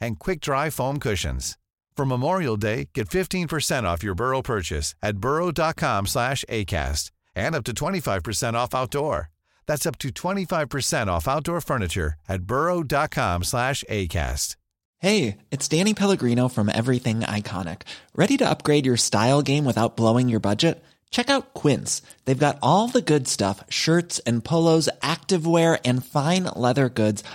and quick-dry foam cushions. For Memorial Day, get 15% off your Burrow purchase at burrow.com slash ACAST and up to 25% off outdoor. That's up to 25% off outdoor furniture at burrow.com slash ACAST. Hey, it's Danny Pellegrino from Everything Iconic. Ready to upgrade your style game without blowing your budget? Check out Quince. They've got all the good stuff, shirts and polos, activewear, and fine leather goods –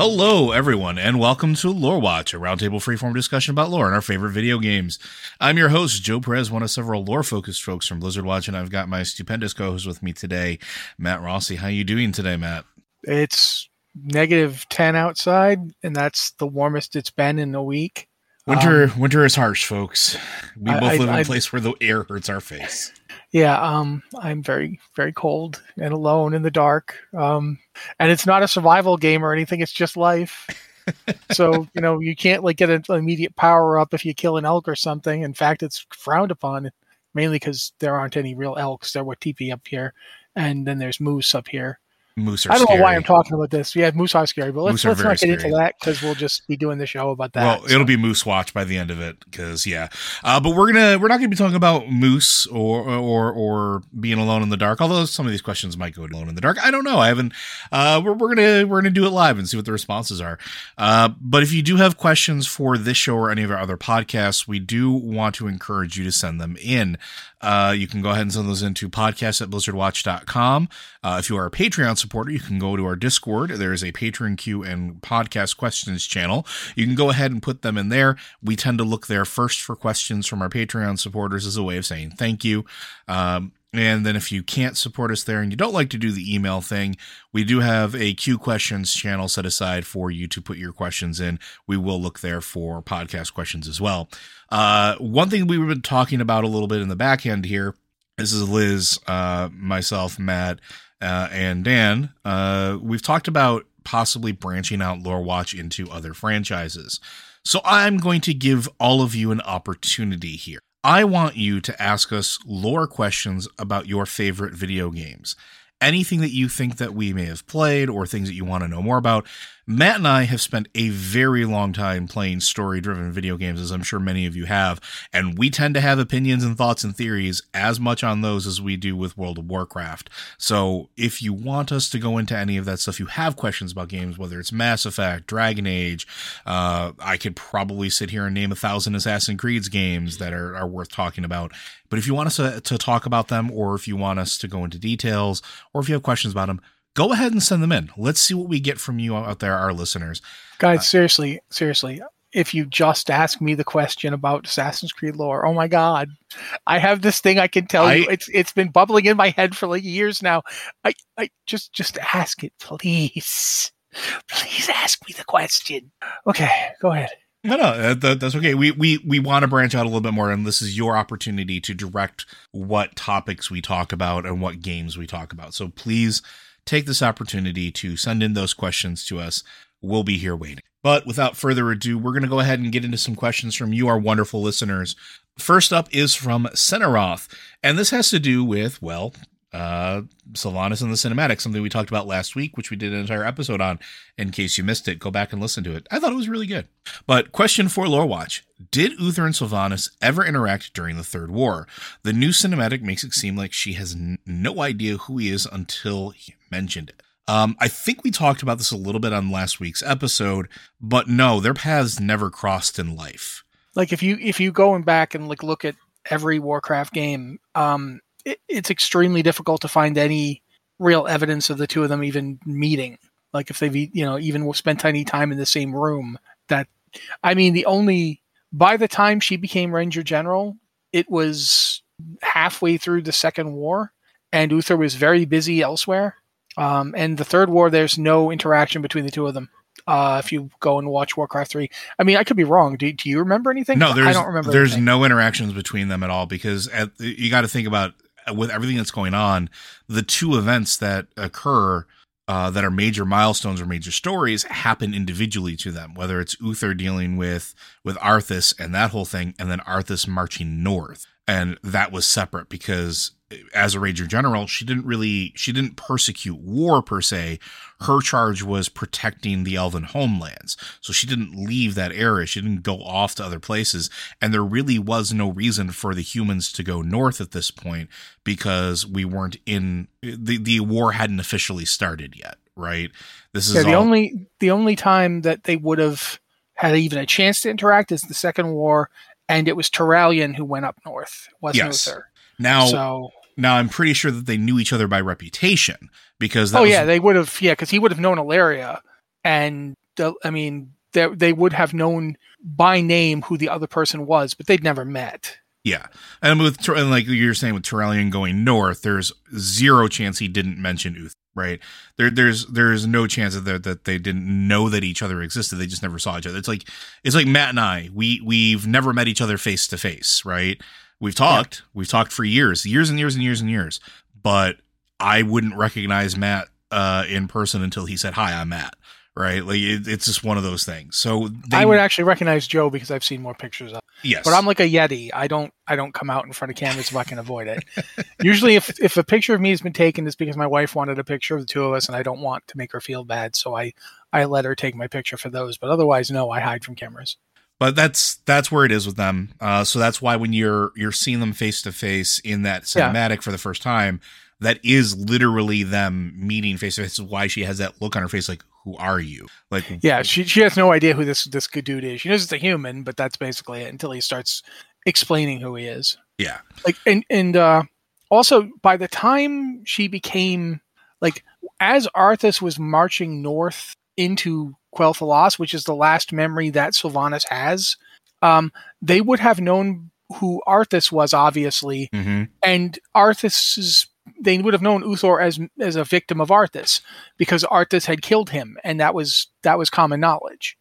Hello, everyone, and welcome to Lore Watch, a roundtable freeform discussion about lore and our favorite video games. I'm your host, Joe Perez, one of several lore-focused folks from Blizzard Watch, and I've got my stupendous co-host with me today, Matt Rossi. How you doing today, Matt? It's negative 10 outside, and that's the warmest it's been in a week. Winter, um, winter is harsh, folks. We both I, live in a place where the air hurts our face yeah um i'm very very cold and alone in the dark um and it's not a survival game or anything it's just life. So you know you can't like get an immediate power up if you kill an elk or something. In fact it's frowned upon mainly because there aren't any real elks there were TP up here and then there's moose up here moose are I don't scary. know why I'm talking about this. Yeah, moose are scary, but let's, let's not get scary. into that because we'll just be doing the show about that. Well, so. it'll be Moose Watch by the end of it because yeah. Uh, but we're gonna we're not gonna be talking about moose or or or being alone in the dark. Although some of these questions might go alone in the dark. I don't know. I haven't. Uh, we're we're gonna we're gonna do it live and see what the responses are. Uh, but if you do have questions for this show or any of our other podcasts, we do want to encourage you to send them in. Uh, you can go ahead and send those into podcast at blizzardwatch.com. Uh, if you are a Patreon supporter, you can go to our Discord. There is a Patreon queue and podcast questions channel. You can go ahead and put them in there. We tend to look there first for questions from our Patreon supporters as a way of saying thank you. Um, and then if you can't support us there and you don't like to do the email thing, we do have a Q questions channel set aside for you to put your questions in. We will look there for podcast questions as well. Uh, one thing we've been talking about a little bit in the back end here. This is Liz, uh, myself, Matt, uh, and Dan. Uh, we've talked about possibly branching out Lore Watch into other franchises. So I'm going to give all of you an opportunity here. I want you to ask us lore questions about your favorite video games. Anything that you think that we may have played or things that you want to know more about, Matt and I have spent a very long time playing story driven video games, as I'm sure many of you have, and we tend to have opinions and thoughts and theories as much on those as we do with World of Warcraft. So if you want us to go into any of that stuff, you have questions about games, whether it's Mass Effect, Dragon Age, uh, I could probably sit here and name a thousand Assassin's Creed's games that are, are worth talking about. But if you want us to, to talk about them, or if you want us to go into details, or if you have questions about them, go ahead and send them in. Let's see what we get from you out there, our listeners. Guys, uh, seriously, seriously, if you just ask me the question about Assassin's Creed lore, oh my god, I have this thing I can tell I, you. It's it's been bubbling in my head for like years now. I I just just ask it, please. Please ask me the question. Okay, go ahead. No, no, that, that's okay. We we we want to branch out a little bit more, and this is your opportunity to direct what topics we talk about and what games we talk about. So please take this opportunity to send in those questions to us. We'll be here waiting. But without further ado, we're going to go ahead and get into some questions from you, our wonderful listeners. First up is from Senaroth, and this has to do with, well, uh, Sylvanas and the cinematic, something we talked about last week, which we did an entire episode on. In case you missed it, go back and listen to it. I thought it was really good. But question for Lore Watch Did Uther and Sylvanas ever interact during the Third War? The new cinematic makes it seem like she has n- no idea who he is until he mentioned it. Um, I think we talked about this a little bit on last week's episode, but no, their paths never crossed in life. Like if you if you go and back and like look at every Warcraft game, um, it, it's extremely difficult to find any real evidence of the two of them even meeting. Like if they've you know even spent any time in the same room. That I mean, the only by the time she became Ranger General, it was halfway through the Second War, and Uther was very busy elsewhere. Um, and the Third War, there's no interaction between the two of them. Uh, if you go and watch Warcraft three, I mean, I could be wrong. Do, do you remember anything? No, there's I don't remember. there's anything. no interactions between them at all because at, you got to think about with everything that's going on, the two events that occur uh, that are major milestones or major stories happen individually to them. Whether it's Uther dealing with with Arthas and that whole thing, and then Arthas marching north, and that was separate because as a Ranger General, she didn't really she didn't persecute war per se. Her charge was protecting the Elven homelands. So she didn't leave that area. She didn't go off to other places. And there really was no reason for the humans to go north at this point because we weren't in the the war hadn't officially started yet, right? This is yeah, the all, only the only time that they would have had even a chance to interact is the Second War, and it was Turalyon who went up north. Wasn't Yes. Uther? now So now I'm pretty sure that they knew each other by reputation because that oh was, yeah, they would have yeah because he would have known Alleria, and the, I mean they they would have known by name who the other person was, but they'd never met. Yeah, and with and like you're saying with Turalyon going north, there's zero chance he didn't mention Uth. Right there, there's there's no chance that they- that they didn't know that each other existed. They just never saw each other. It's like it's like Matt and I. We we've never met each other face to face. Right? We've talked. We've talked for years, years and years and years and years. But I wouldn't recognize Matt uh, in person until he said, "Hi, I'm Matt." Right? Like it, it's just one of those things. So they, I would actually recognize Joe because I've seen more pictures of. yes, But I'm like a yeti. I don't I don't come out in front of cameras if I can avoid it. Usually, if if a picture of me has been taken, it's because my wife wanted a picture of the two of us, and I don't want to make her feel bad, so I I let her take my picture for those. But otherwise, no, I hide from cameras. but that's that's where it is with them. Uh, so that's why when you're you're seeing them face to face in that Yeah. cinematic for the first time, that is literally them meeting face to face. Is Why she has that look on her face, like "Who are you?" Like Yeah, she she has no idea who this this good dude is. She knows it's a human, but that's basically it until he starts explaining who he is. yeah, like and and uh also by the time she became like as arthas was marching north into quel'thalas which is the last memory that sylvanas has um they would have known who arthas was obviously hmm and arthas's they would have known uther as as a victim of arthas because arthas had killed him and that was that was common knowledge.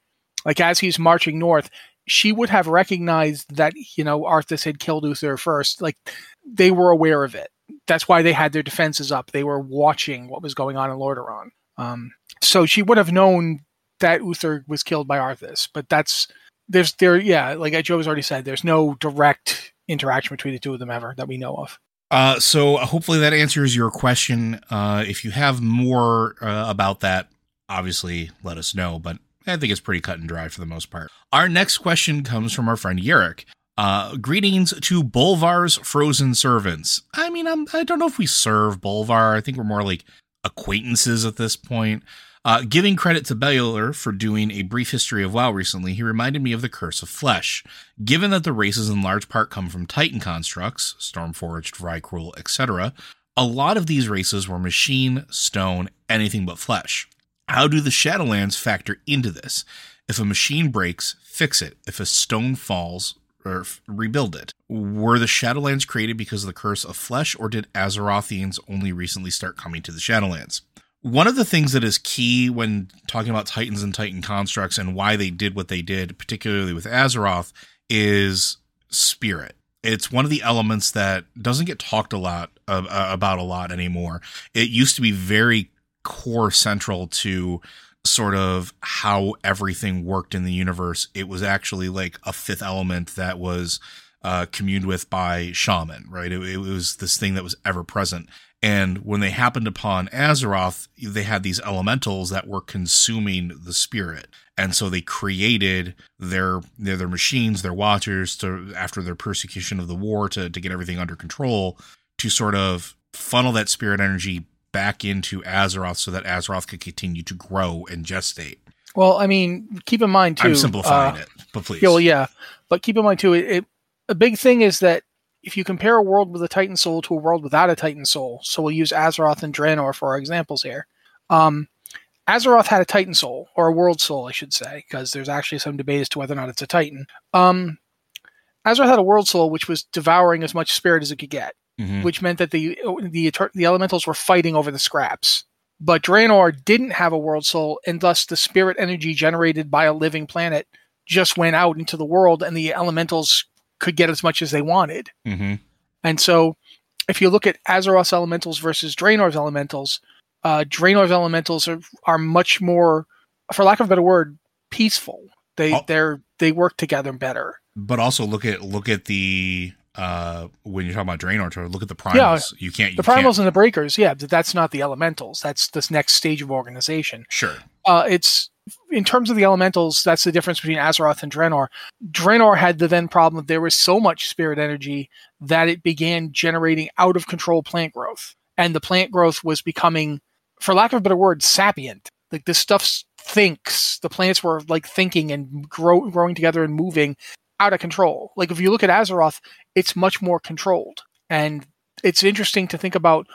Like as he's marching north she would have recognized that you know arthas had killed uther first. Like they were aware of it. That's why they had their defenses up. They were watching what was going on in lordaeron. Um, so she would have known that uther was killed by arthas but that's there's there yeah like Joe has already said there's no direct interaction between the two of them ever that we know of Uh, so hopefully that answers your question. Uh, if you have more uh, about that, obviously let us know. But I think it's pretty cut and dry for the most part. Our next question comes from our friend Yerrick. Uh, greetings to Bolvar's frozen servants. I mean, I'm, I don't know if we serve Bolvar. I think we're more like acquaintances at this point. Uh, giving credit to Bellular for doing a brief history of WoW recently, he reminded me of the Curse of Flesh. Given that the races in large part come from Titan constructs, Stormforged, Vrykul, etc., a lot of these races were machine, stone, anything but flesh. How do the Shadowlands factor into this? If a machine breaks, fix it. If a stone falls, or rebuild it. Were the Shadowlands created because of the curse of flesh, or did Azerothians only recently start coming to the Shadowlands? One of the things that is key when talking about Titans and Titan constructs and why they did what they did, particularly with Azeroth, is spirit. It's one of the elements that doesn't get talked a lot uh, about a lot anymore. It used to be very core central to sort of how everything worked in the universe. It was actually like a fifth element that was uh, communed with by shaman, right? It, it was this thing that was ever present. And when they happened upon Azeroth, they had these elementals that were consuming the spirit. And so they created their their, their machines, their watchers to after their persecution of the war to, to get everything under control to sort of funnel that spirit energy back into Azeroth so that Azeroth could continue to grow and gestate. Well, I mean, keep in mind too. I'm simplifying uh, it, but please. Well, yeah, but keep in mind too. It, it a big thing is that if you compare a world with a Titan soul to a world without a Titan soul, so we'll use Azeroth and Draenor for our examples here. Um, Azeroth had a Titan soul, or a world soul, I should say, because there's actually some debate as to whether or not it's a Titan. Um, Azeroth had a world soul which was devouring as much spirit as it could get, Mhm. which meant that the the the elementals were fighting over the scraps. But Draenor didn't have a world soul, and thus the spirit energy generated by a living planet just went out into the world, and the elementals could get as much as they wanted. Mhm. And so, if you look at Azeroth's elementals versus Draenor's elementals, uh, Draenor's elementals are, are much more, for lack of a better word, peaceful. They Oh. they're they work together better. But also look at look at the uh when you're talking about Draenor, look at the primals. Yeah, you can't you The primals can't- and the breakers, yeah, that's not the elementals. That's this next stage of organization. Sure. Uh, it's in terms of the elementals, that's the difference between Azeroth and Draenor. Draenor had the then problem that there was so much spirit energy that it began generating out of control plant growth. And the plant growth was becoming, for lack of a better word, sapient. Like this stuff thinks. The plants were like thinking and grow, growing together and moving out of control. Like if you look at Azeroth, it's much more controlled. And it's interesting to think about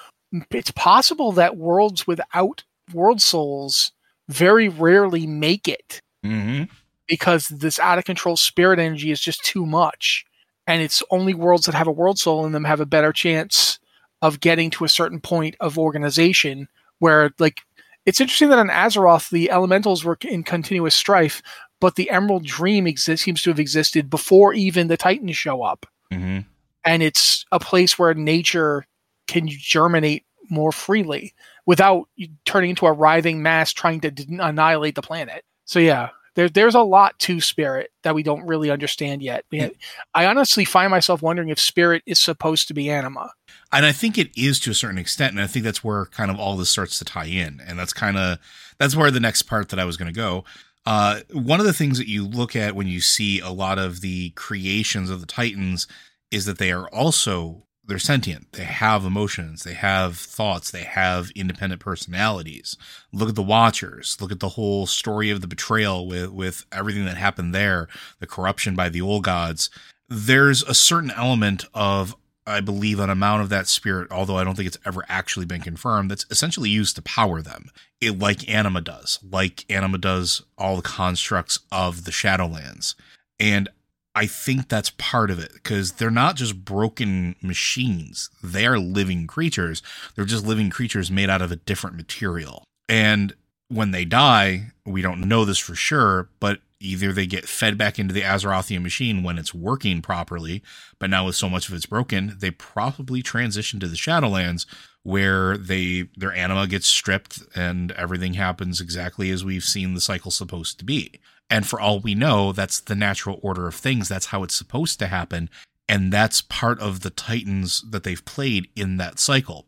it's possible that worlds without world souls very rarely make it hmm because this out of control spirit energy is just too much. And it's only worlds that have a world soul in them have a better chance of getting to a certain point of organization where, like, it's interesting that on Azeroth, the elementals were in continuous strife, but the Emerald Dream exists, seems to have existed before even the Titans show up. hmm And it's a place where nature can germinate more freely without turning into a writhing mass trying to annihilate the planet. So yeah, there, there's a lot to spirit that we don't really understand yet. We- I honestly find myself wondering if spirit is supposed to be anima. And I think it is to a certain extent, and I think that's where kind of all this starts to tie in, and that's kind of that's where the next part that I was going to go. Uh, one of the things that you look at when you see a lot of the creations of the Titans is that they are also they're sentient. They have emotions. They have thoughts. They have independent personalities. Look at the Watchers. Look at the whole story of the betrayal with with everything that happened there, the corruption by the old gods. There's a certain element of I believe, an amount of that spirit, although I don't think it's ever actually been confirmed, that's essentially used to power them. It like Anima does, like Anima does all the constructs of the Shadowlands. And I think that's part of it because they're not just broken machines. They are living creatures. They're just living creatures made out of a different material. And when they die, we don't know this for sure, but either they get fed back into the Azerothian machine when it's working properly, but now with so much of it's broken, they probably transition to the Shadowlands where they their anima gets stripped and everything happens exactly as we've seen the cycle supposed to be. And for all we know, that's the natural order of things. That's how it's supposed to happen. And that's part of the Titans that they've played in that cycle.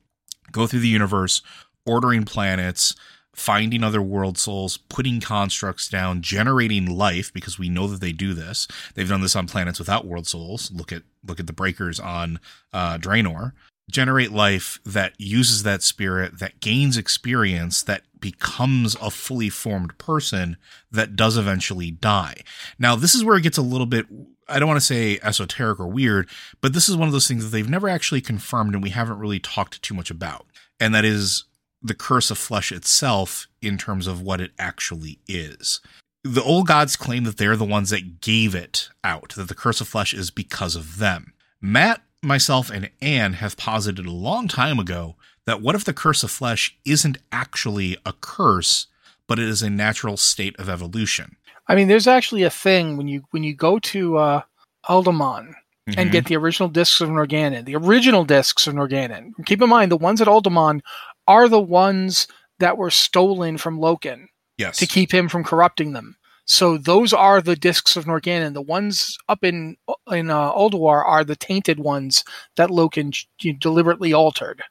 Go through the universe, ordering planets, finding other world souls, putting constructs down, generating life because we know that they do this. They've done this on planets without world souls. Look at look at the breakers on uh, Draenor. Generate life that uses that spirit, that gains experience, that becomes a fully formed person that does eventually die. Now, this is where it gets a little bit I don't want to say esoteric or weird, but this is one of those things that they've never actually confirmed and we haven't really talked too much about. And that is the curse of flesh itself in terms of what it actually is. The old gods claim that they're the ones that gave it out, that the curse of flesh is because of them. Matt, myself, and Anne have posited a long time ago that what if the curse of flesh isn't actually a curse, but it is a natural state of evolution? I mean, there's actually a thing when you when you go to uh, Uldaman Mhm. and get the original discs of Norgannon, the original discs of Norgannon. Keep in mind, the ones at Uldaman are the ones that were stolen from Loken yes. to keep him from corrupting them. So those are the discs of Norgannon. The ones up in in uh, Ulduar are the tainted ones that Loken deliberately altered.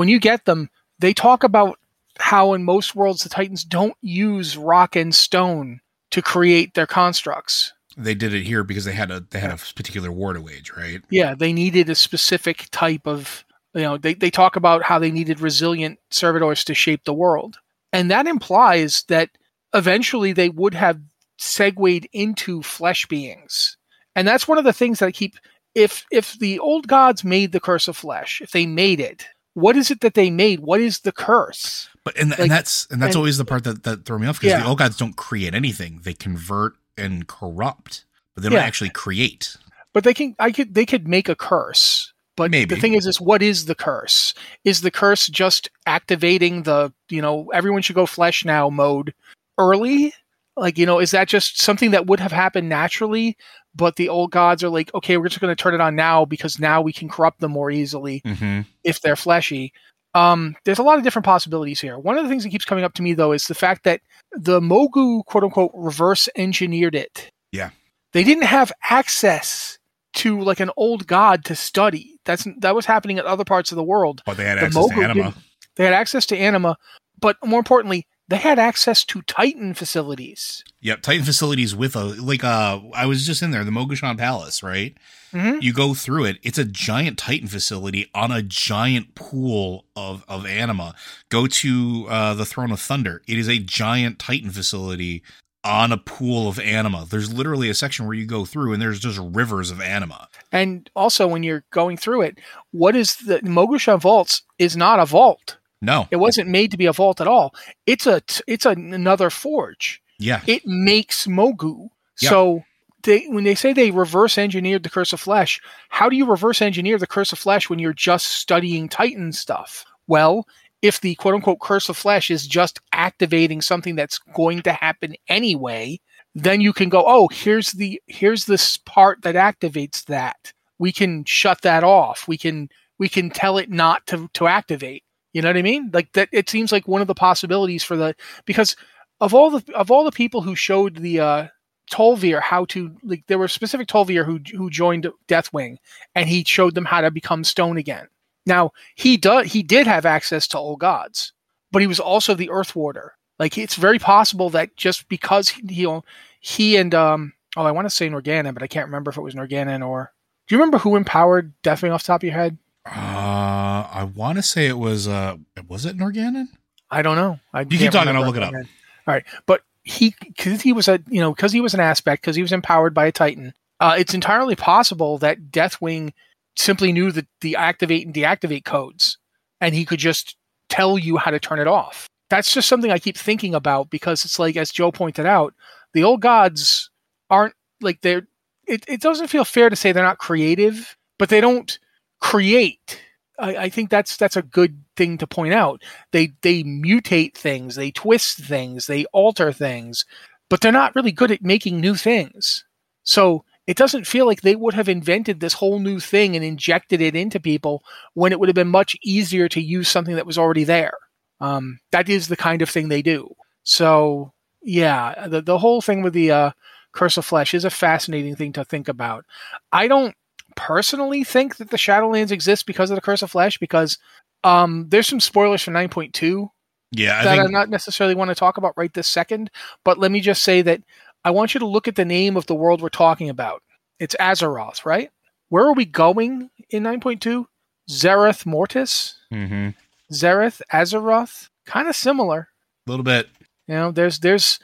When you get them, they talk about how in most worlds the Titans don't use rock and stone to create their constructs. they did it here because they had a they had a particular war to wage, right? Yeah, they needed a specific type of You know, they, they talk about how they needed resilient servitors to shape the world. And that implies that eventually they would have segued into flesh beings. And that's one of the things that I keep if if the old gods made the curse of flesh, if they made it, what is it that they made? What is the curse? But and, Like, and that's and that's and- always the part that that throw me off because Yeah. the old gods don't create anything; they convert and corrupt, but they don't Yeah. actually create. But they can I could they could make a curse. But Maybe. the thing is is what is the curse? Is the curse just activating the, you know, everyone should go flesh now mode early? Like, you know, is that just something that would have happened naturally, but the old gods are like, okay, we're just going to turn it on now because now we can corrupt them more easily Mm-hmm. if they're fleshy. Um, there's a lot of different possibilities here. One of the things that keeps coming up to me though is the fact that the Mogu quote unquote reverse engineered it. Yeah. They didn't have access to like an old god to study. That's that was happening in other parts of the world. But they had The access to anima. They had access to anima, but more importantly, they had access to Titan facilities. Yep, Titan facilities with a like uh I was just in there, the Mogu'shan Palace, right? Mhm. You go through it, it's a giant Titan facility on a giant pool of of anima. Go to uh the Throne of Thunder. It is a giant Titan facility on a pool of anima. There's literally a section where you go through and there's just rivers of anima. And also, when you're going through it, what is the Mogu'shan Vaults is not a vault. No. It wasn't made to be a vault at all. It's a it's a, another forge. Yeah. It makes Mogu. Yeah. So they when they say they reverse engineered the curse of flesh, how do you reverse engineer the curse of flesh when you're just studying Titan stuff? Well, if the quote unquote curse of flesh is just activating something that's going to happen anyway, then you can go, oh, here's the here's this part that activates that. We can shut that off. We can we can tell it not to to activate. You know what I mean? Like that. It seems like one of the possibilities for the because of all the of all the people who showed the uh, Tol'vir how to like there were specific Tol'vir who who joined Deathwing and he showed them how to become stone again. Now he does he did have access to old gods, but he was also the Earth Warder. Like it's very possible that just because he he, he and um oh I want to say Norgannon, but I can't remember if it was Norgannon or do you remember who empowered Deathwing off the top of your head? Uh I want to say it was uh was it Norgannon? I don't know. I keep talking, I'll look it up. All right, but he because he was a you know because he was an aspect because he was empowered by a Titan. Uh, it's entirely possible that Deathwing simply knew the the activate and deactivate codes, and he could just tell you how to turn it off. That's just something I keep thinking about because it's like as Joe pointed out, the old gods aren't like they're. It, it doesn't feel fair to say they're not creative, but they don't create. I, I think that's that's a good thing to point out. They they mutate things they twist things they alter things but they're not really good at making new things. So it doesn't feel like they would have invented this whole new thing and injected it into people when it would have been much easier to use something that was already there. Um, that is the kind of thing they do. So yeah the, the whole thing with the uh, curse of flesh is a fascinating thing to think about. I don't personally think that the shadowlands exist because of the curse of flesh because um, there's some spoilers for 9.2 Yeah, I that think I not necessarily want to talk about right this second, but let me just say that I want you to look at the name of the world we're talking about. It's Azeroth, right? Where are we going in 9.2? Zereth Mortis? Mhm. Zereth, Azeroth? Kind of similar. a little bit. You know, there's there's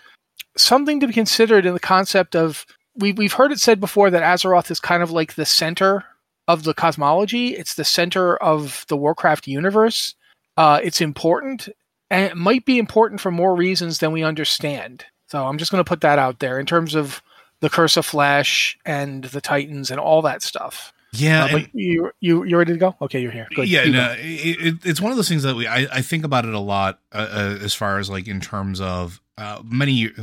something to be considered in the concept of we we've heard it said before that Azeroth is kind of like the center of the cosmology. It's the center of the Warcraft universe. Uh, it's important, and it might be important for more reasons than we understand. So I'm just going to put that out there in terms of the Curse of Flesh and the Titans and all that stuff. Yeah, Uh, and- you you you ready to go? Okay, you're here. Good. yeah, no, it, it, it's one of those things that we I, I think about it a lot uh, uh, as far as like in terms of uh, many years.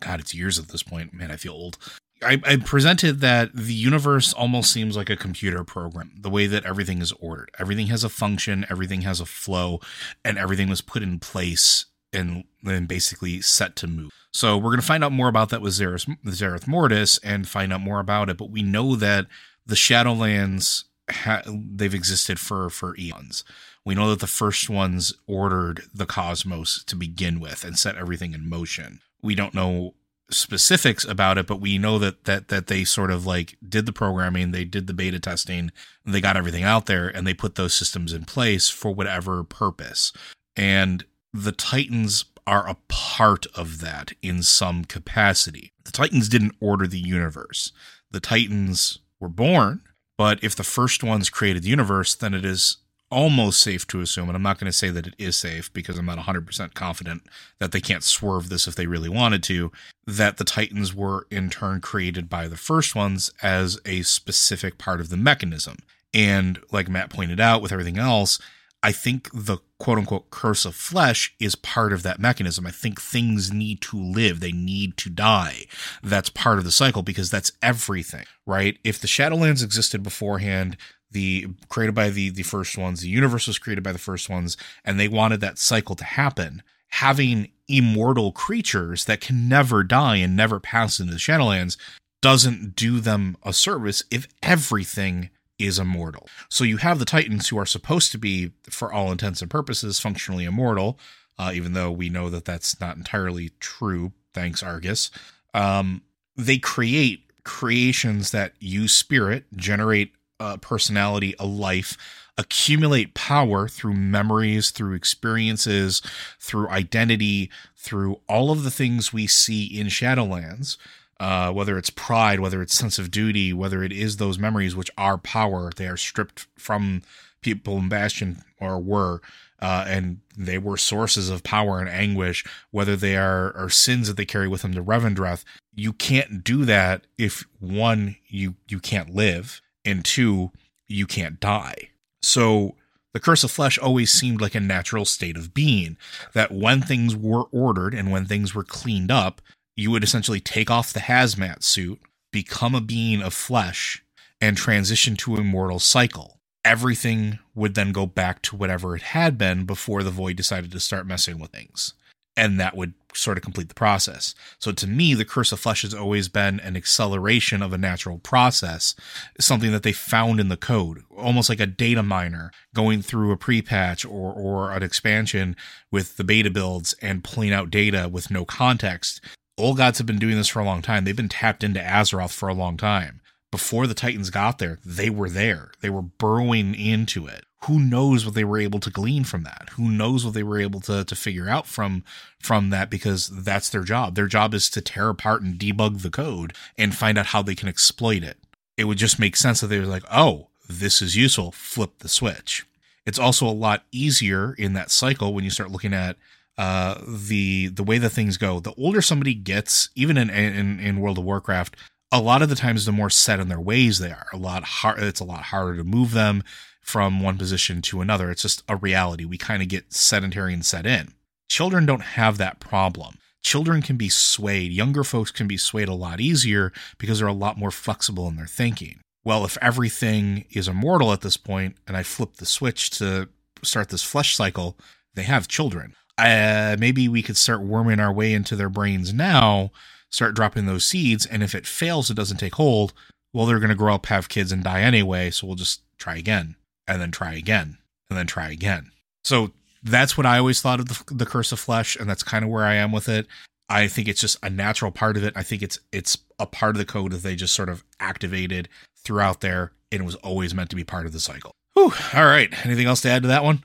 God, it's years at this point. Man, I feel old. I, I presented that the universe almost seems like a computer program. The way that everything is ordered, everything has a function, everything has a flow, and everything was put in place and then basically set to move. So we're going to find out more about that with Zereth, Zereth Mortis and find out more about it. But we know that the Shadowlands ha- they've existed for for eons. We know that the first ones ordered the cosmos to begin with and set everything in motion. We don't know specifics about it, but we know that that that they sort of like did the programming, they did the beta testing, they got everything out there, and they put those systems in place for whatever purpose. And the Titans are a part of that in some capacity. The Titans didn't order the universe. The Titans were born, but if the first ones created the universe, then it is almost safe to assume, and I'm not going to say that it is safe because I'm not 100% confident that they can't swerve this if they really wanted to, that the Titans were in turn created by the first ones as a specific part of the mechanism. And like Matt pointed out with everything else, I think the quote unquote curse of flesh is part of that mechanism. I think things need to live, they need to die. That's part of the cycle because that's everything, right? If the Shadowlands existed beforehand, the created by the the first ones the universe was created by the first ones and they wanted that cycle to happen. Having immortal creatures that can never die and never pass into the shadowlands doesn't do them a service if everything is immortal. So you have the titans who are supposed to be for all intents and purposes functionally immortal uh, even though we know that that's not entirely true thanks argus. Um, they create creations that use spirit generate a personality, a life, accumulate power through memories, through experiences, through identity, through all of the things we see in Shadowlands. Uh, whether it's pride, whether it's sense of duty, whether it is those memories which are power, they are stripped from people in Bastion or were, uh, and they were sources of power and anguish, whether they are, are sins that they carry with them to Revendreth. You can't do that if one, you you can't live, and two, you can't die. So the curse of flesh always seemed like a natural state of being that when things were ordered and when things were cleaned up, you would essentially take off the hazmat suit, become a being of flesh, and transition to a mortal cycle. Everything would then go back to whatever it had been before the void decided to start messing with things. And that would sort of complete the process. So to me, the curse of flesh has always been an acceleration of a natural process, something that they found in the code, almost like a data miner going through a pre-patch or or an expansion with the beta builds and pulling out data with no context. Old gods have been doing this for a long time. They've been tapped into Azeroth for a long time. Before the Titans got there, they were there. They were burrowing into it who knows what they were able to glean from that? Who knows what they were able to to figure out from from that because that's their job. Their job is to tear apart and debug the code and find out how they can exploit it. It would just make sense that they were like oh this is useful. Flip the switch. It's also a lot easier in that cycle when you start looking at uh the the way that things go. The older somebody gets even in in, in world of warcraft a lot of the times the more set in their ways they are. A lot hard it's a lot harder to move them from one position to another. It's just a reality. We kind of get sedentary and set in. Children don't have that problem. Children can be swayed. Younger folks can be swayed a lot easier because they're a lot more flexible in their thinking. Well, if everything is immortal at this point and I flip the switch to start this flesh cycle, they have children. Uh, maybe we could start worming our way into their brains now, start dropping those seeds, and if it fails, it doesn't take hold, well, they're going to grow up, have kids, and die anyway, so we'll just try again and then try again and then try again. So that's what I always thought of the, the curse of flesh, and that's kind of where I am with it. I think it's just a natural part of it. I think it's it's a part of the code that they just sort of activated throughout there, and it was always meant to be part of the cycle. Whew. All right. Anything else to add to that one?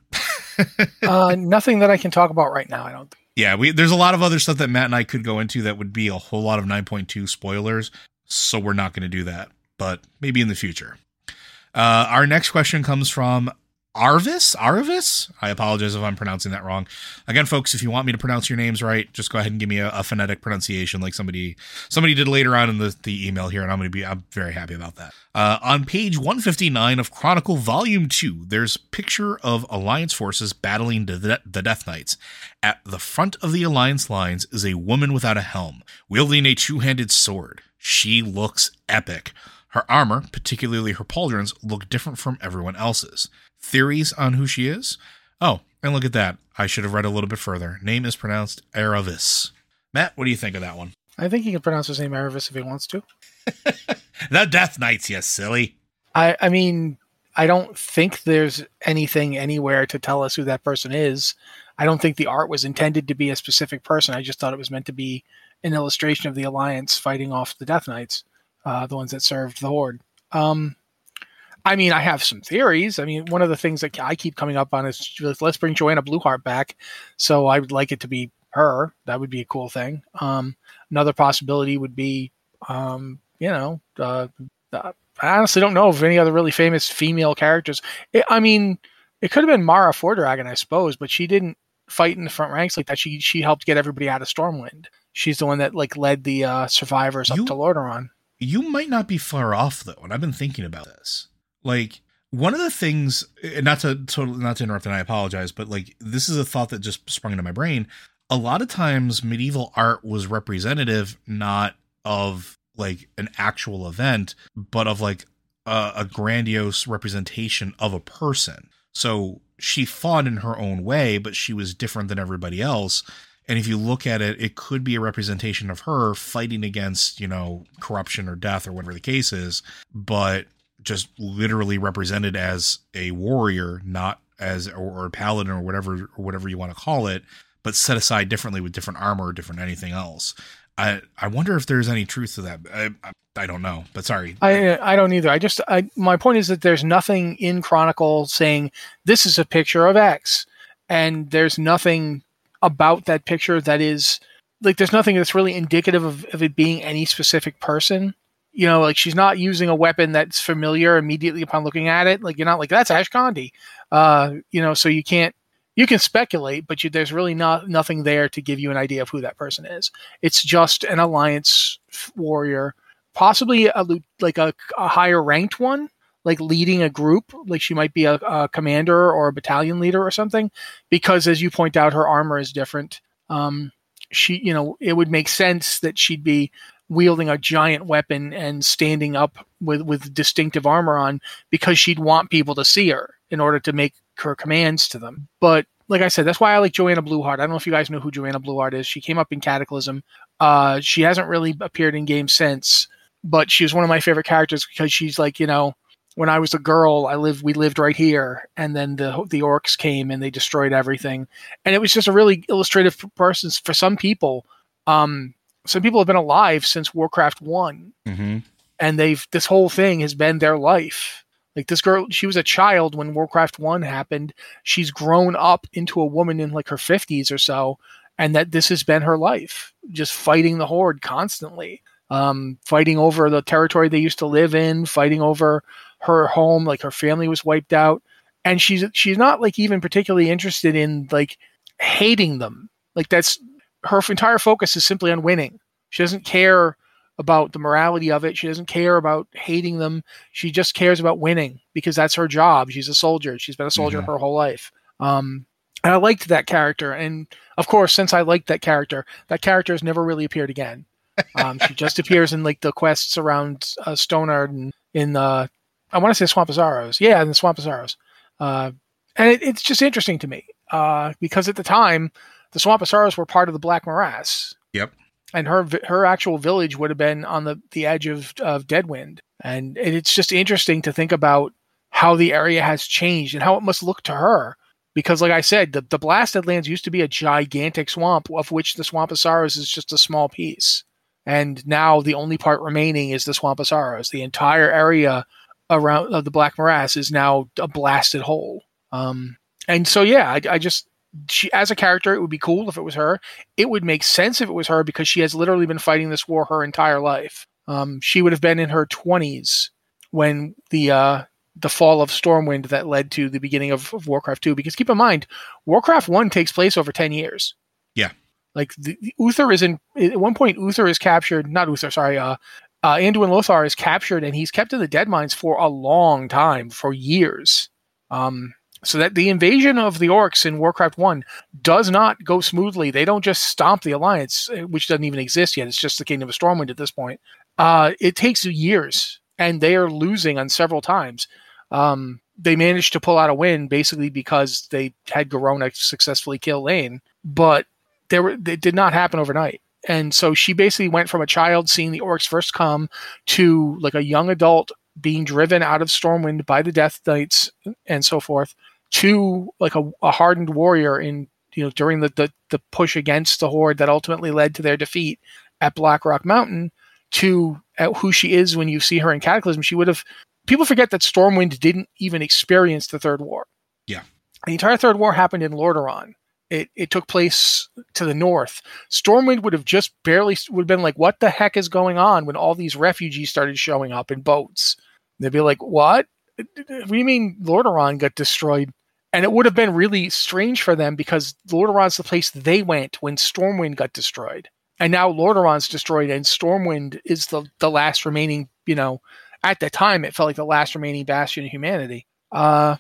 uh, nothing that I can talk about right now. I don't. Think. Yeah, we there's a lot of other stuff that Matt and I could go into that would be a whole lot of 9.2 spoilers, so we're not going to do that. But maybe in the future. Uh, our next question comes from Arvis. Arvis. I apologize if I'm pronouncing that wrong. Again, folks, if you want me to pronounce your names right, just go ahead and give me a, a phonetic pronunciation, like somebody somebody did later on in the, the email here, and I'm to be I'm very happy about that. Uh, on page 159 of Chronicle Volume Two, there's picture of Alliance forces battling the, the Death Knights. At the front of the Alliance lines is a woman without a helm, wielding a two-handed sword. She looks epic. Her armor, particularly her pauldrons, look different from everyone else's. Theories on who she is? Oh, and look at that. I should have read a little bit further. Name is pronounced Aravis. Matt, what do you think of that one? I think he can pronounce his name Aravis if he wants to. the Death Knights, you silly. I, I mean, I don't think there's anything anywhere to tell us who that person is. I don't think the art was intended to be a specific person. I just thought it was meant to be an illustration of the Alliance fighting off the Death Knights, uh, the ones that served the Horde. Um, I mean, I have some theories. I mean, one of the things that I keep coming up on is let's bring Joanna Blueheart back. So I would like it to be her. That would be a cool thing. Um, another possibility would be, um, you know, uh, I honestly don't know of any other really famous female characters. It, I mean, it could have been Mara Fordragon, I suppose, but she didn't fight in the front ranks like that. She she helped get everybody out of Stormwind. She's the one that like led the uh, survivors you, up to Lordaeron. You might not be far off though, and I've been thinking about this. Like one of the things, not to totally not to interrupt, and I apologize, but like this is a thought that just sprung into my brain. A lot of times, medieval art was representative not of like an actual event, but of like a, a grandiose representation of a person. So she fought in her own way, but she was different than everybody else. And if you look at it, it could be a representation of her fighting against, you know, corruption or death or whatever the case is, but just literally represented as a warrior, not as or, a paladin or whatever or whatever you want to call it, but set aside differently with different armor or different anything else. I I wonder if there's any truth to that. I, I don't know, but sorry. I I don't either. I just I my point is that there's nothing in Chronicle saying this is a picture of X, and there's nothing about that picture that is like there's nothing that's really indicative of, of it being any specific person. You know, like she's not using a weapon that's familiar immediately upon looking at it. Like you're not like that's Ashkandi. Uh, you know, so you can't you can speculate, but you, there's really not nothing there to give you an idea of who that person is. It's just an alliance warrior, possibly a like a, a higher ranked one, like leading a group. Like she might be a, a, commander or a battalion leader or something. Because as you point out, her armor is different. Um, she, you know, it would make sense that she'd be wielding a giant weapon and standing up with with distinctive armor on because she'd want people to see her in order to make her commands to them. But like I said, that's why I like Joanna Blueheart. I don't know if you guys know who Joanna Blueheart is. She came up in Cataclysm. Uh, she hasn't really appeared in games since, but she was one of my favorite characters because she's like, you know, when I was a girl, I lived we lived right here, and then the the orcs came and they destroyed everything, and it was just a really illustrative person for some people. Um, some people have been alive since Warcraft one, mm-hmm. and they've this whole thing has been their life like this girl, she was a child when Warcraft 1 happened. She's grown up into a woman in like her 50s or so, and that this has been her life, just fighting the Horde constantly. Um, fighting over the territory they used to live in, fighting over her home, like her family was wiped out. And she's she's not like even particularly interested in like hating them. Like that's her entire focus is simply on winning. She doesn't care about the morality of it. She doesn't care about hating them. She just cares about winning because that's her job. She's a soldier. She's been a soldier mm-hmm. her whole life. Um, and I liked that character. And of course, since I liked that character, that character has never really appeared again. Um, she just appears in like the quests around uh, Stonard and in the, uh, I want to say Swamp of Sorrows. Yeah, in the Swamp of Sorrows. Uh, and it, it's just interesting to me uh, because at the time, the Swamp of Sorrows were part of the Black Morass. Yep and her her actual village would have been on the the edge of of Deadwind, and it's just interesting to think about how the area has changed and how it must look to her. Because, like I said, the, the Blasted Lands used to be a gigantic swamp, of which the Swamp of Sorrows is just a small piece. And now the only part remaining is the Swamp of Sorrows. The entire area around of the Black Morass is now a blasted hole. Um, and so, yeah, I, I just she as a character it would be cool if it was her. It would make sense if it was her because she has literally been fighting this war her entire life. Um, she would have been in her 20s when the uh, the fall of stormwind that led to the beginning of, of warcraft 2 because keep in mind warcraft 1 takes place over 10 years. Yeah. Like the, the uther is in at one point uther is captured not uther sorry uh uh, Anduin Lothar is captured and he's kept in the dead mines for a long time, for years. Um, so that the invasion of the orcs in Warcraft 1 does not go smoothly. They don't just stomp the alliance, eh, which doesn't even exist yet. It's just the Kingdom of Stormwind at this point. Uh, it takes years, and they are losing on several times. Um, they managed to pull out a win basically because they had Garona successfully kill Llane, but there were, it did not happen overnight. And so she basically went from a child seeing the orcs first come to like a young adult being driven out of Stormwind by the Death Knights and so forth to like a, a hardened warrior in you know during the, the the push against the horde that ultimately led to their defeat at Blackrock Mountain to who she is when you see her in Cataclysm, she would have. People forget that Stormwind didn't even experience the Third War. Yeah. The entire Third War happened in Lordaeron. It, it took place to the north. Stormwind would have just barely would have been like, "What the heck is going on?" When all these refugees started showing up in boats, they'd be like, "What? We mean Lordaeron got destroyed?" And it would have been really strange for them because Lordaeron's the place they went when Stormwind got destroyed and now Lordaeron's destroyed, and Stormwind is the the last remaining. You know, at the time, it felt like the last remaining bastion of humanity. Uh,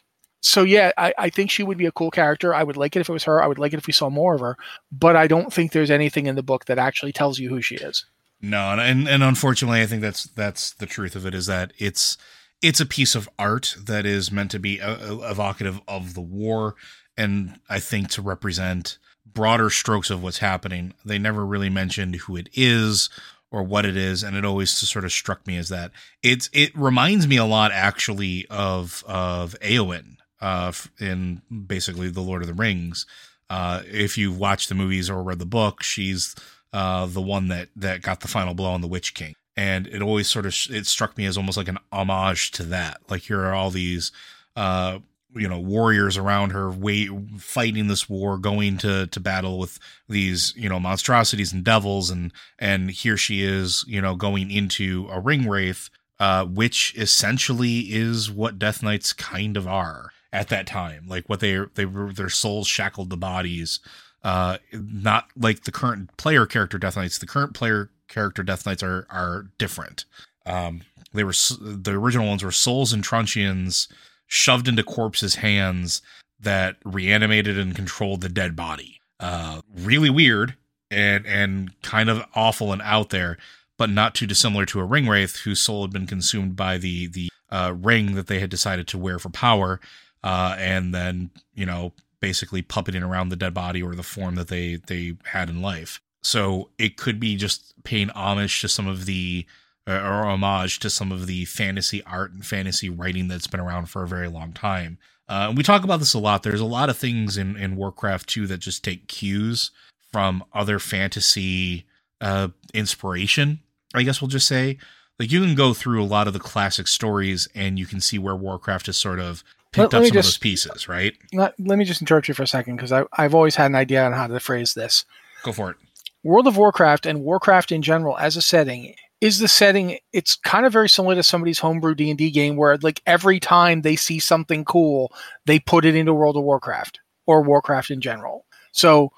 so yeah, I, I think she would be a cool character. I would like it if it was her. I would like it if we saw more of her. But I don't think there's anything in the book that actually tells you who she is. No, and and unfortunately, I think that's that's the truth of it is that it's it's a piece of art that is meant to be uh, uh, evocative of the war, and I think to represent broader strokes of what's happening. They never really mentioned who it is or what it is, and it always sort of struck me as that. It's it reminds me a lot actually of of Eowyn uh, in basically the Lord of the Rings. Uh, if you've watched the movies or read the book, she's uh, the one that that got the final blow on the Witch King, and it always sort of it struck me as almost like an homage to that. Like here are all these uh, you know warriors around her wait, fighting this war going to to battle with these you know monstrosities and devils and and here she is you know going into a ring wraith uh which essentially is what death knights kind of are at that time like what they they were their souls shackled the bodies uh not like the current player character death knights the current player character death knights are are different um they were the original ones were souls and truncheons shoved into corpses' hands that reanimated and controlled the dead body. Uh, really weird and and kind of awful and out there, but not too dissimilar to a ring wraith whose soul had been consumed by the the uh, ring that they had decided to wear for power, uh, and then you know basically puppeting around the dead body or the form that they they had in life. So it could be just paying homage to some of the or homage to some of the fantasy art and fantasy writing that's been around for a very long time. Uh, and we talk about this a lot. There's a lot of things in, in Warcraft 2 that just take cues from other fantasy uh, inspiration, I guess we'll just say. Like you can go through a lot of the classic stories and you can see where Warcraft has sort of picked let, up let some just, of those pieces, right? Let, let me just interrupt you for a second because I've always had an idea on how to phrase this. Go for it. World of Warcraft and Warcraft in general as a setting is the setting it's kind of very similar to somebody's homebrew d&d game where like every time they see something cool they put it into world of warcraft or warcraft in general so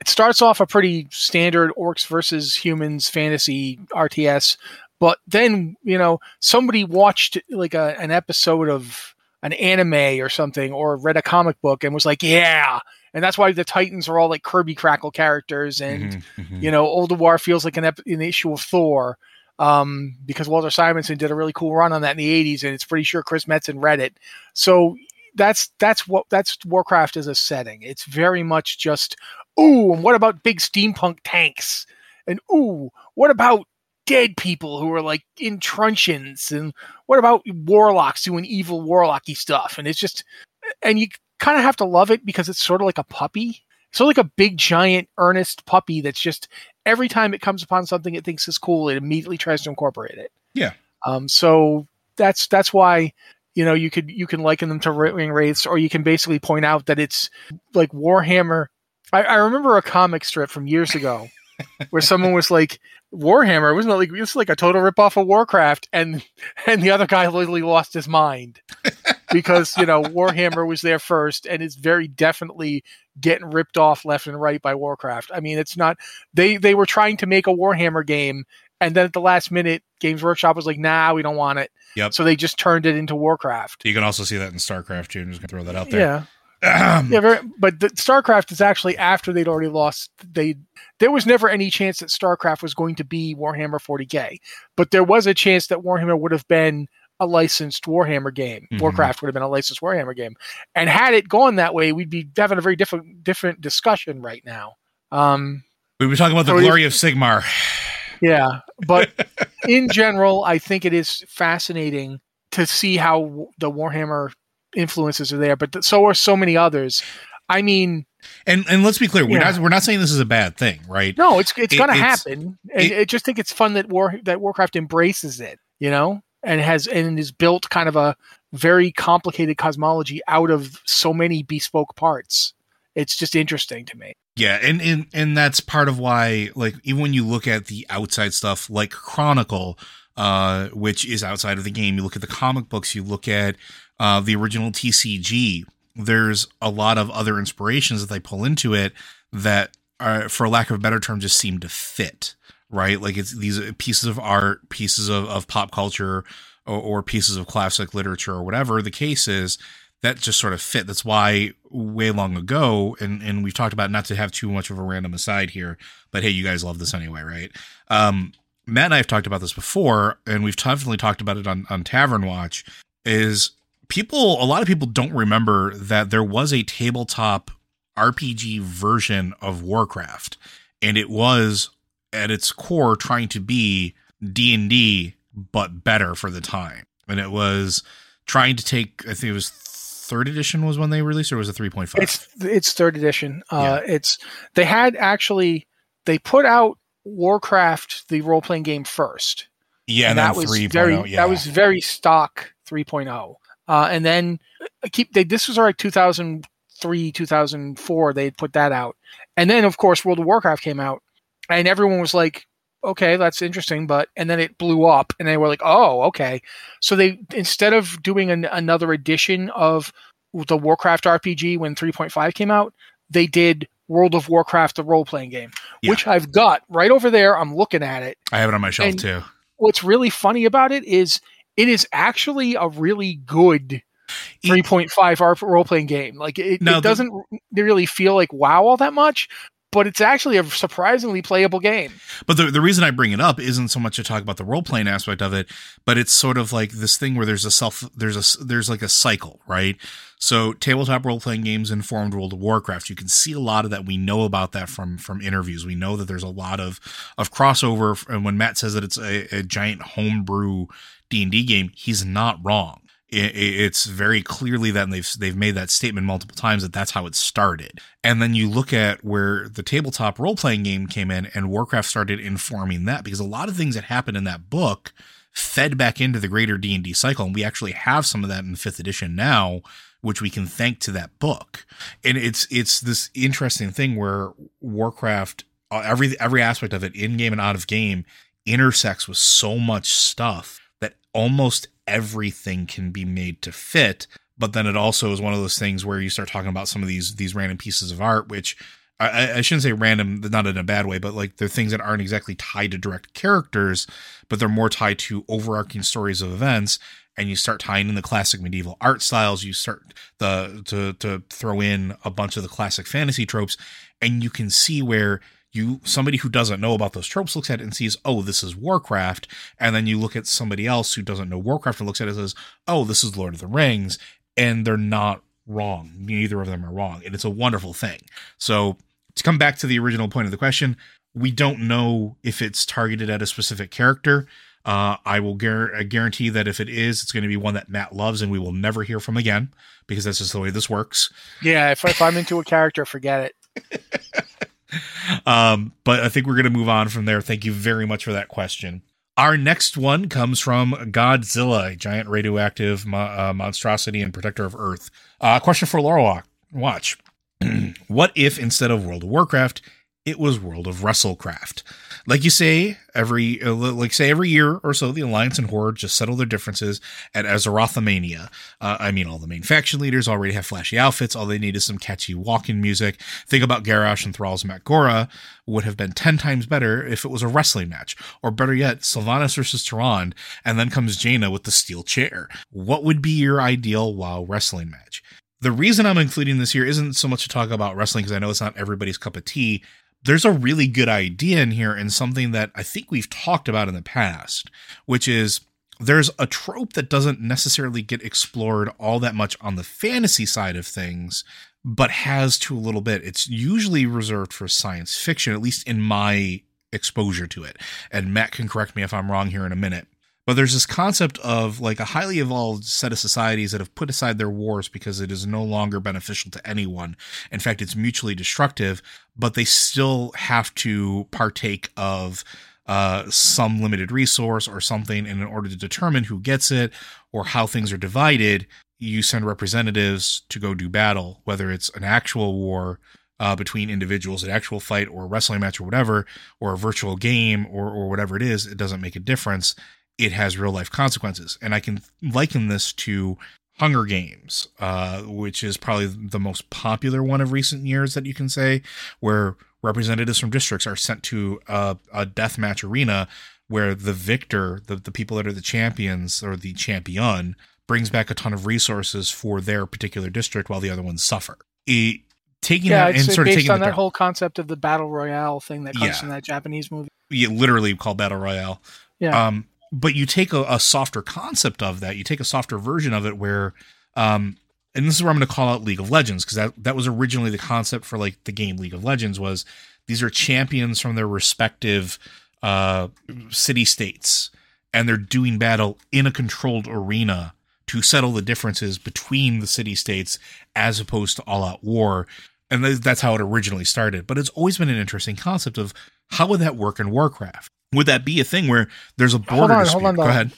it starts off a pretty standard orcs versus humans fantasy rts but then you know somebody watched like a, an episode of an anime or something or read a comic book and was like yeah and that's why the Titans are all like Kirby Krackle characters, and mm-hmm, mm-hmm. you know, Ulduar feels like an, ep- an issue of Thor, um, because Walter Simonson did a really cool run on that in the 80s, and it's pretty sure Chris Metzen read it. So that's that's what that's Warcraft as a setting. It's very much just ooh, and what about big steampunk tanks? And ooh, what about dead people who are like in truncheons? And what about warlocks doing evil warlocky stuff? And it's just and you kind of have to love it because it's sort of like a puppy. So like a big giant earnest puppy that's just every time it comes upon something it thinks is cool, it immediately tries to incorporate it. Yeah. Um. So that's that's why you know you could you can liken them to ring wraiths, or you can basically point out that it's like Warhammer. I, I remember a comic strip from years ago where someone was like Warhammer wasn't like it was like a total ripoff of Warcraft, and and the other guy literally lost his mind because you know Warhammer was there first, and it's very definitely getting ripped off left and right by Warcraft. I mean, it's not they they were trying to make a Warhammer game, and then at the last minute, Games Workshop was like, "Nah, we don't want it." Yep. So they just turned it into Warcraft. You can also see that in StarCraft too. I'm just gonna throw that out there. Yeah. Yeah, very, but the, StarCraft is actually after they'd already lost. They there was never any chance that StarCraft was going to be Warhammer 40k, but there was a chance that Warhammer would have been a licensed Warhammer game. Mm-hmm. Warcraft would have been a licensed Warhammer game, and had it gone that way, we'd be having a very different different discussion right now. Um, we were talking about the glory of Sigmar. Yeah, but in general, I think it is fascinating to see how the Warhammer influences are there, but so are so many others. I mean, And and let's be clear, we're Yeah. not we're not saying this is a bad thing, right? No, it's it's It- gonna happen. And it- I just think it's fun that War that Warcraft embraces it, you know, and has and is built kind of a very complicated cosmology out of so many bespoke parts. It's just interesting to me. Yeah, and, and and that's part of why, like, even when you look at the outside stuff, like Chronicle, uh, which is outside of the game, you look at the comic books, you look at uh, the original TCG. There's a lot of other inspirations that they pull into it that, are, for lack of a better term, just seem to fit. Right, like it's these pieces of art, pieces of, of pop culture, or, or pieces of classic literature, or whatever the case is that just sort of fit. That's why way long ago, and and we've talked about not to have too much of a random aside here, but hey, you guys love this anyway, right? Um, Matt and I have talked about this before, and we've definitely talked about it on on Tavern Watch. Is people a lot of people don't remember that there was a tabletop RPG version of Warcraft, and it was at its core trying to be D and D but better for the time, and it was trying to take. I think it was third edition was when they released, or was it three point five? It's it's third edition. Uh, It's they had actually they put out Warcraft the role playing game first. Yeah, and, that was three very yeah. that was very stock 3.0. Uh, and then uh, keep they this was like 2003 2004 they had put that out. And then of course World of Warcraft came out and everyone was like okay that's interesting but and then it blew up and they were like oh okay. So they instead of doing an, another edition of the Warcraft RPG when 3.5 came out, they did World of Warcraft the role playing game, Yeah. which I've got right over there. I'm looking at it I have it on my shelf and- too. what's really funny about it is it is actually a really good 3.5 R role playing game. Like it, it doesn't really feel like wow all that much, but it's actually a surprisingly playable game. But the the reason I bring it up isn't so much to talk about the role playing aspect of it, but it's sort of like this thing where there's a self there's a there's like a cycle, right? So tabletop role playing games informed World of Warcraft. You can see a lot of that. We know about that from from interviews. We know that there's a lot of of crossover. And when Matt says that it's a, a giant homebrew D and D game, he's not wrong. It, it- it's very clearly that they've they've made that statement multiple times that that's how it started. And then you look at where the tabletop role playing game came in, and Warcraft started informing that because a lot of things that happened in that book fed back into the greater D and D cycle, and we actually have some of that in fifth edition now, which we can thank to that book. And it's it's this interesting thing where Warcraft, uh, every every aspect of it, in game and out of game, intersects with so much stuff almost everything can be made to fit. But then it also is one of those things where you start talking about some of these these random pieces of art, which I- I, shouldn't say random, not in a bad way, but like they're things that aren't exactly tied to direct characters, but they're more tied to overarching stories of events. And you start tying in the classic medieval art styles. You start the to to throw in a bunch of the classic fantasy tropes, and you can see where you somebody who doesn't know about those tropes looks at it and sees, oh, this is Warcraft, and then you look at somebody else who doesn't know Warcraft and looks at it and says, oh, this is Lord of the Rings, and they're not wrong. Neither of them are wrong, and it's a wonderful thing. So to come back to the original point of the question, we don't know if it's targeted at a specific character. Uh, I will I guarantee that if it is, it's going to be one that Matt loves, and we will never hear from again because that's just the way this works. Yeah, if, if I'm into a character, forget it. Um, but I think we're going to move on from there. Thank you very much for that question. Our next one comes from Godzilla, a giant radioactive mo- uh, monstrosity and protector of Earth. Uh, question for Lore Watch. what if instead of World of Warcraft, it was World of Wrestlecraft? Like you say, every uh, like say every year or so, the Alliance and Horde just settle their differences at Azerothmania. Uh, I mean, all the main faction leaders already have flashy outfits. All they need is some catchy walking music. Think about Garrosh and Thrall's Mak'gora would have been ten times better if it was a wrestling match, or better yet, Sylvanas versus Tyrande, and then comes Jaina with the steel chair. What would be your ideal WoW wrestling match? The reason I'm including this here isn't so much to talk about wrestling because I know it's not everybody's cup of tea there's a really good idea in here and something that I think we've talked about in the past, which is there's a trope that doesn't necessarily get explored all that much on the fantasy side of things, but has to a little bit. It's usually reserved for science fiction, at least in my exposure to it. And Matt can correct me if I'm wrong here in a minute. But there's this concept of like a highly evolved set of societies that have put aside their wars because it is no longer beneficial to anyone. In fact, it's mutually destructive, but they still have to partake of uh, some limited resource or something. And in order to determine who gets it or how things are divided, you send representatives to go do battle, whether it's an actual war uh, between individuals, an actual fight or a wrestling match or whatever, or a virtual game or, or whatever it is, it doesn't make a difference. It has real life consequences. And I can liken this to Hunger Games, uh, which is probably the most popular one of recent years that you can say, where representatives from districts are sent to a, a death match arena where the victor, the, the people that are the champions or the champion, brings back a ton of resources for their particular district while the other ones suffer. It, taking yeah, that and sort of taking on that whole concept of the battle royale thing that comes Yeah. from that Japanese movie. yeah, literally called battle royale. Yeah. Um, but you take a, a softer concept of that, you take a softer version of it where, um, and this is where I'm going to call out League of Legends because that that was originally the concept for like the game League of Legends was these are champions from their respective uh city states and they're doing battle in a controlled arena to settle the differences between the city states as opposed to all out war. And th- that's how it originally started. But it's always been an interesting concept of how would that work in warcraft would that be a thing where there's a border Hold on, hold on, go ahead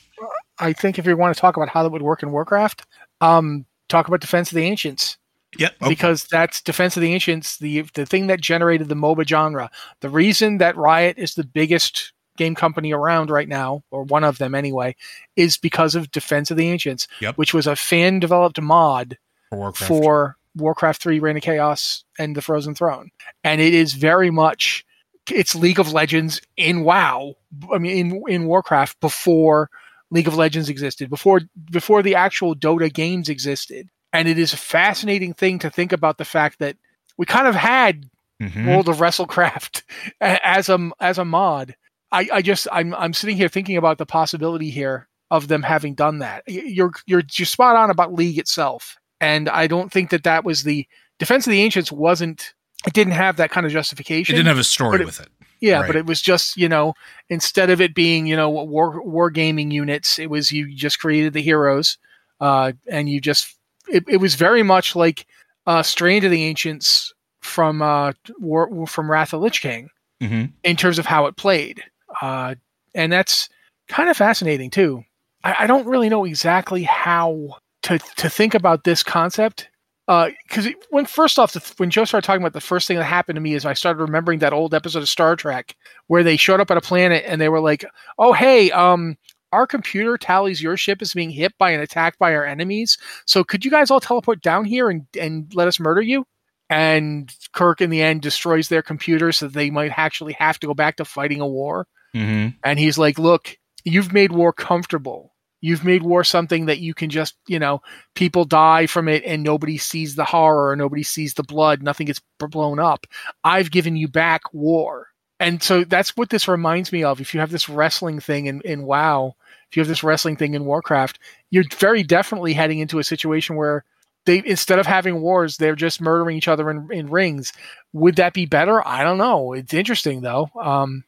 I think if you want to talk about how that would work in Warcraft, um, talk about Defense of the Ancients yep oh, because that's Defense of the Ancients, the the thing that generated the MOBA genre. The reason that Riot is the biggest game company around right now, or one of them anyway, is because of Defense of the Ancients, Yep. which was a fan developed mod for warcraft for Warcraft 3 Reign of Chaos and the Frozen Throne. And it is very much it's League of Legends in WoW. I mean in in Warcraft before League of Legends existed, before before the actual Dota games existed. And it is a fascinating thing to think about the fact that we kind of had Mhm. World of Wrestlecraft as a as a mod. I, I just I'm I'm sitting here thinking about the possibility here of them having done that. You're you're you're spot on about League itself, and I don't think that that was the Defense of the Ancients wasn't. It didn't have that kind of justification. it didn't have a story it- with it yeah, right. but it was just you know instead of it being you know war war gaming units, it was you just created the heroes, uh, and you just it, it was very much like uh, Strand of the Ancients from uh, war, from Wrath of Lich King hmm in terms of how it played. Uh, and that's kind of fascinating too. I, I don't really know exactly how to to think about this concept. Because when first off, the, when Joe started talking about the first thing that happened to me is I started remembering that old episode of Star Trek where they showed up at a planet and they were like, "Oh hey, um, our computer tallies your ship as being hit by an attack by our enemies. So could you guys all teleport down here and and let us murder you?" And Kirk, in the end, destroys their computer so that they might actually have to go back to fighting a war. hmm And he's like, look, you've made war comfortable. You've made war something that you can just, you know, people die from it and nobody sees the horror, nobody sees the blood, nothing gets blown up. I've given you back war. And so that's what this reminds me of. If you have this wrestling thing in, in WoW, if you have this wrestling thing in Warcraft, you're very definitely heading into a situation where they instead of having wars, they're just murdering each other in, in rings. Would that be better? I don't know. It's interesting though. Um,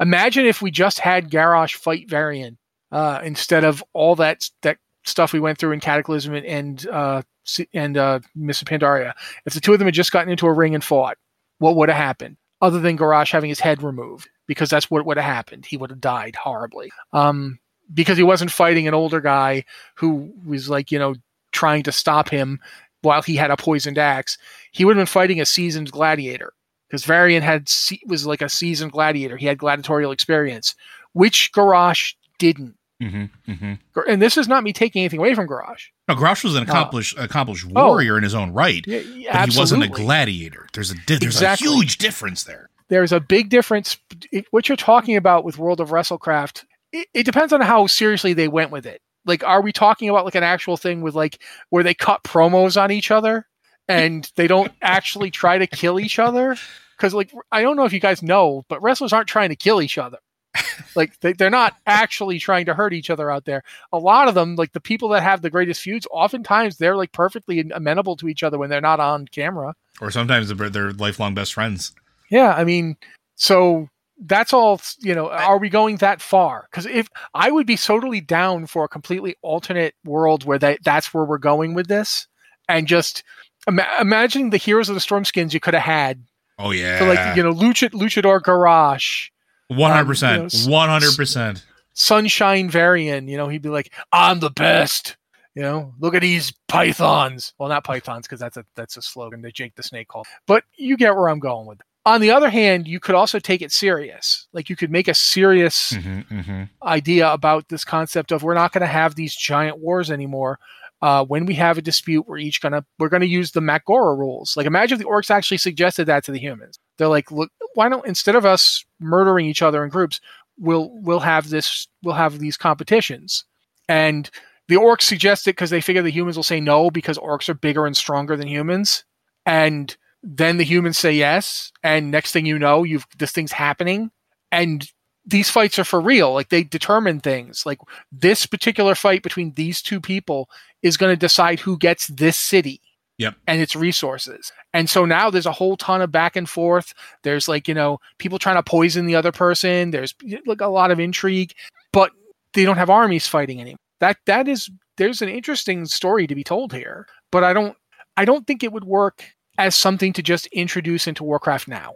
imagine if we just had Garrosh fight Varian uh, instead of all that that stuff we went through in Cataclysm and and, uh, and uh, Mists of Pandaria. If the two of them had just gotten into a ring and fought, what would have happened? Other than Garrosh having his head removed, because that's what would have happened. He would have died horribly. Um, because he wasn't fighting an older guy who was like you know trying to stop him while he had a poisoned axe. He would have been fighting a seasoned gladiator because Varian had was like a seasoned gladiator. He had gladiatorial experience, which Garrosh didn't. Hmm hmm And this is not me taking anything away from Garrosh. No, Garrosh was an accomplished accomplished Oh. warrior in his own right, Yeah, but he wasn't a gladiator. There's a di- there's Exactly. a huge difference there. There's a big difference. What you're talking about with World of Wrestlecraft, it, it depends on how seriously they went with it. Like, are we talking about like an actual thing with like where they cut promos on each other and they don't actually try to kill each other? Because like I don't know if you guys know, but wrestlers aren't trying to kill each other. like they, they're not actually trying to hurt each other out there. A lot of them, like the people that have the greatest feuds, oftentimes they're like perfectly amenable to each other when they're not on camera. Or sometimes they're, they're lifelong best friends. Yeah, I mean, so that's all you know are we going that far because if i would be totally down for a completely alternate world where that that's where we're going with this and just ima- imagining the heroes of the storm skins you could have had Oh yeah. so like you know Luchad, luchador Garrosh one hundred um, percent. s- One hundred percent. sunshine varian you know he'd be like i'm the best you know look at these pythons well not pythons because that's a that's a slogan that jake the snake called but you get where i'm going with it. on the other hand you could also take it serious like you could make a serious Mm-hmm, mm-hmm. idea about this concept of we're not going to have these giant wars anymore. Uh, when we have a dispute, we're each gonna we're gonna use the Mak'gora rules. Like imagine if the orcs actually suggested that to the humans. They're like, look, why don't instead of us murdering each other in groups, we'll we'll have this we'll have these competitions. And the orcs suggest it because they figure the humans will say no because orcs are bigger and stronger than humans. And then the humans say yes, and next thing you know, you've this thing's happening, and these fights are for real. Like they determine things. Like this particular fight between these two people is going to decide who gets this city. Yep. And its resources. And so now there's a whole ton of back and forth. There's like, you know, people trying to poison the other person. There's like a lot of intrigue, but they don't have armies fighting anymore. That that is there's an interesting story to be told here. But I don't I don't think it would work as something to just introduce into Warcraft now.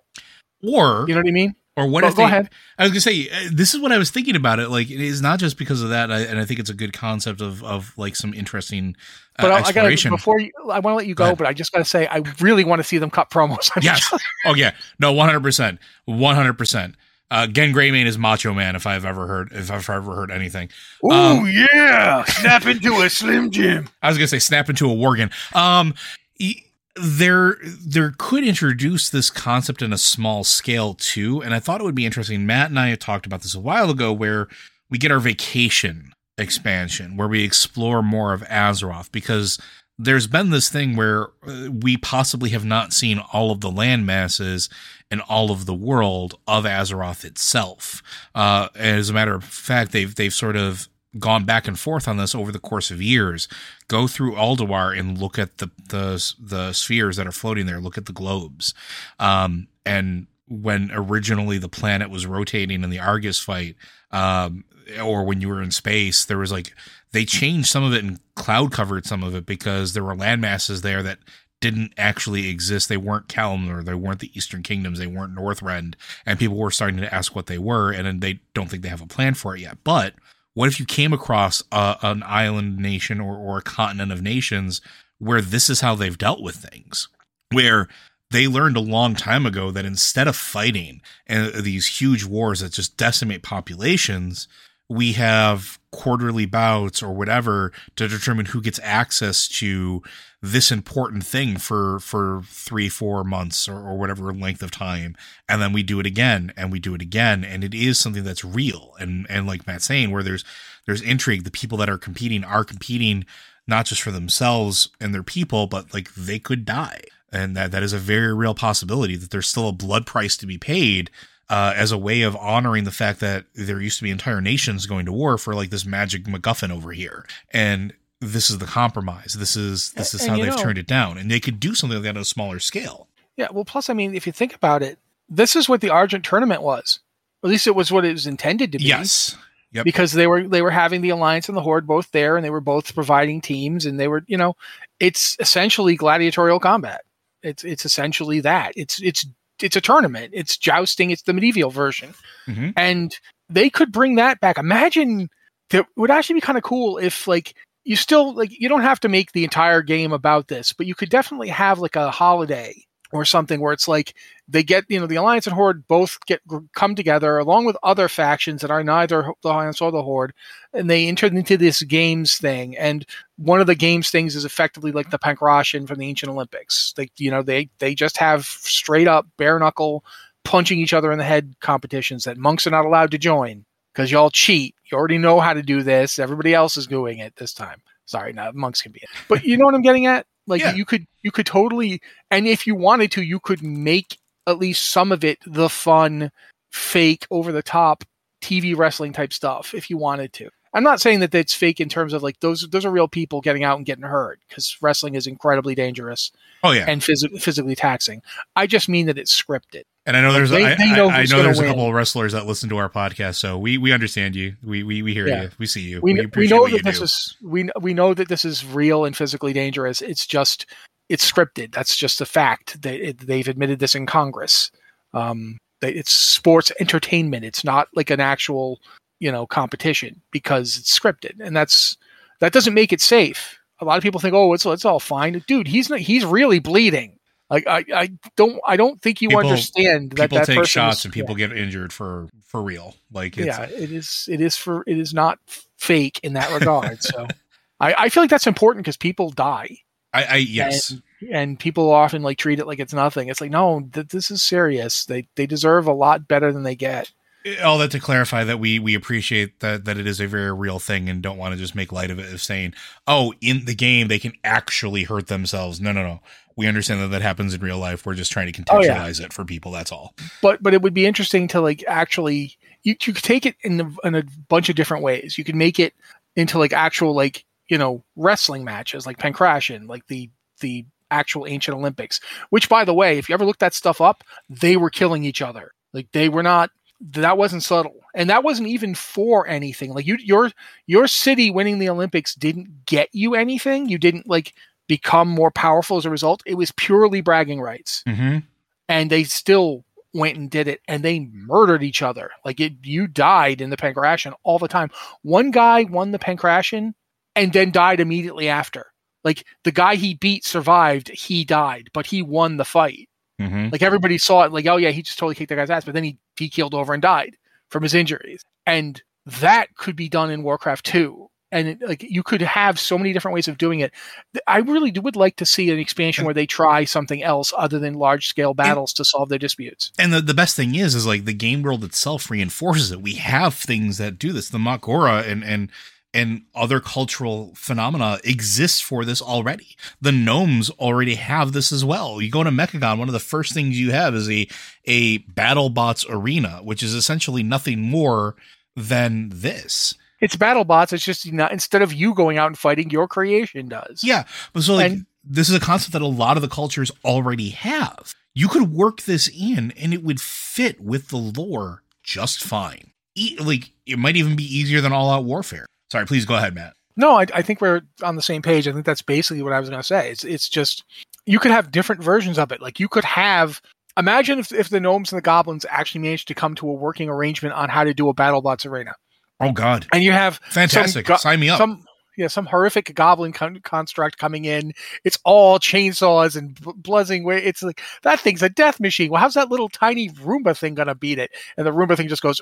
Or You know what I mean? Or what Go- if go they, ahead. I was gonna say uh, this is what I was thinking about it. Like it is not just because of that, I, and I think it's a good concept of of like some interesting uh, But I, I gotta before you, I want to let you Go go, but I just gotta say I really want to see them cut promos. yes. oh yeah. No. One hundred percent. One hundred percent. Uh, Genn Greymane is Macho Man. If I've ever heard, if I've ever heard anything, Oh Um, yeah, snap into a Slim Jim. I was gonna say snap into a worgen. Um, e- there there could introduce this concept in a small scale too, and I thought it would be interesting. Matt and I had talked about this a while ago, where we get our vacation expansion, where we explore more of Azeroth, because there's been this thing where uh, we possibly have not seen all of the land masses and all of the world of Azeroth itself. Uh, as a matter of fact, they've they've sort of gone back and forth on this over the course of years. Go through Ulduar and look at the the the spheres that are floating there. Look at the globes, um, and when originally the planet was rotating in the Argus fight, um, or when you were in space, there was like they changed some of it and cloud covered some of it because there were land masses there that didn't actually exist. They weren't Kalimdor, they weren't the Eastern Kingdoms, they weren't Northrend, and people were starting to ask what they were, and they don't think they have a plan for it yet. But what if you came across a, an island nation or, or a continent of nations where this is how they've dealt with things, where they learned a long time ago that instead of fighting uh, these huge wars that just decimate populations, we have quarterly bouts or whatever to determine who gets access to this important thing for for three four months or, or whatever length of time. And then we do it again and we do it again. And it is something that's real. And and like matt's saying where there's there's intrigue. The people that are competing are competing not just for themselves and their people but like they could die. And that that is a very real possibility that there's still a blood price to be paid uh, as a way of honoring the fact that there used to be entire nations going to war for like this magic MacGuffin over here, and this is the compromise. This is this is And how you they've know- turned it down, and they could do something like that on a smaller scale. Yeah, well, plus, I mean, if you think about it, this is what the Argent tournament was. At least it was what it was intended to be. Yes, Yep. because they were they were having the alliance and the horde both there, and they were both providing teams, and they were you know, it's essentially gladiatorial combat. It's it's essentially that. It's it's it's a tournament. It's jousting. It's the medieval version, Mhm. and they could bring that back. Imagine that would actually be kind of cool if like you still like you don't have to make the entire game about this, but you could definitely have like a holiday or something where it's like they get you know the alliance and horde both get come together along with other factions that are neither the alliance or the horde and they enter into this games thing and one of the games things is effectively like the pancration from the ancient olympics. They you know they they just have straight up bare knuckle punching each other in the head competitions that monks are not allowed to join because y'all cheat. You already know how to do this. Everybody else is doing it this time. Sorry not monks can be it but you know what i'm getting at like Yeah. you could you could totally and if you wanted to you could make at least some of it the fun fake over the top tv wrestling type stuff if you wanted to I'm not saying that it's fake in terms of like those those are real people getting out and getting hurt because wrestling is incredibly dangerous Oh yeah, and phys- physically taxing. I just mean that it's scripted. and I know there's they- I, they know I, I know there's a couple of wrestlers that listen to our podcast, so we we understand you. We we, we hear Yeah. you. We see you. We, we, appreciate know that this do. is we we know that this is real and physically dangerous. It's just it's scripted. That's just a fact. They, they've admitted this in Congress. Um, that it's sports entertainment. It's not like an actual you know competition because it's scripted, and that's that doesn't make it safe. A lot of people think, oh, it's it's all fine, dude. He's not. He's really bleeding. Like I, I don't I don't think you People- understand that people that take shots and people get injured for for real. Like yeah, it's, yeah, it is. It is for. It is not fake in that regard. so, I, I feel like that's important because people die, I, I yes. and, and people often like treat it like it's nothing. It's like no, th- this is serious. They they deserve a lot better than they get. All that to clarify that we we appreciate that that it is a very real thing and don't want to just make light of it of saying oh in the game they can actually hurt themselves no no no we understand that that happens in real life we're just trying to Oh, yeah. contextualize it for people that's all But but it would be interesting to like actually you you could take it in a, in a bunch of different ways. You could make it into like actual like you know wrestling matches like Pancration, like the the actual ancient Olympics. Which by the way, if you ever look that stuff up, they were killing each other. Like they were not that wasn't subtle. And that wasn't even for anything. Like you your your city winning the Olympics didn't get you anything. You didn't like become more powerful as a result. It was purely bragging rights mm-hmm. and they still went and did it and they murdered each other like it you died in the pancration all the time one guy won the pancration and then died immediately after like the guy he beat survived he died but he won the fight Mm-hmm. like everybody saw it like oh yeah he just totally kicked that guy's ass but then he he keeled over and died from his injuries. And that could be done in warcraft 2 and it, like you could have so many different ways of doing it. I really would like to see an expansion where they try something else other than large scale battles to solve their disputes. And the, the best thing is is like the game world itself reinforces it. We have things that do this. The Mak'gora and and and other cultural phenomena exist for this already. The gnomes already have this as well. You go to Mechagon, one of the first things you have is a a BattleBots arena, which is essentially nothing more than this. it's battle bots it's just not instead of you going out and fighting your creation does Yeah, but so like And- this is a concept that a lot of the cultures already have. You could work this in, and it would fit with the lore just fine. E- like it might even be easier than all out warfare. Sorry, please go ahead, Matt. No, I, I think we're on the same page. I think that's basically what I was going to say. It's it's just you could have different versions of it. Like you could have imagine if if the gnomes and the goblins actually managed to come to a working arrangement on how to do a BattleBots arena, Oh God, and you have fantastic! go- Sign me up. some yeah some horrific goblin con- construct coming in. It's all chainsaws and b- buzzing. Way it's like that thing's a death machine. Well, how's that little tiny Roomba thing gonna beat it? And the Roomba thing just goes.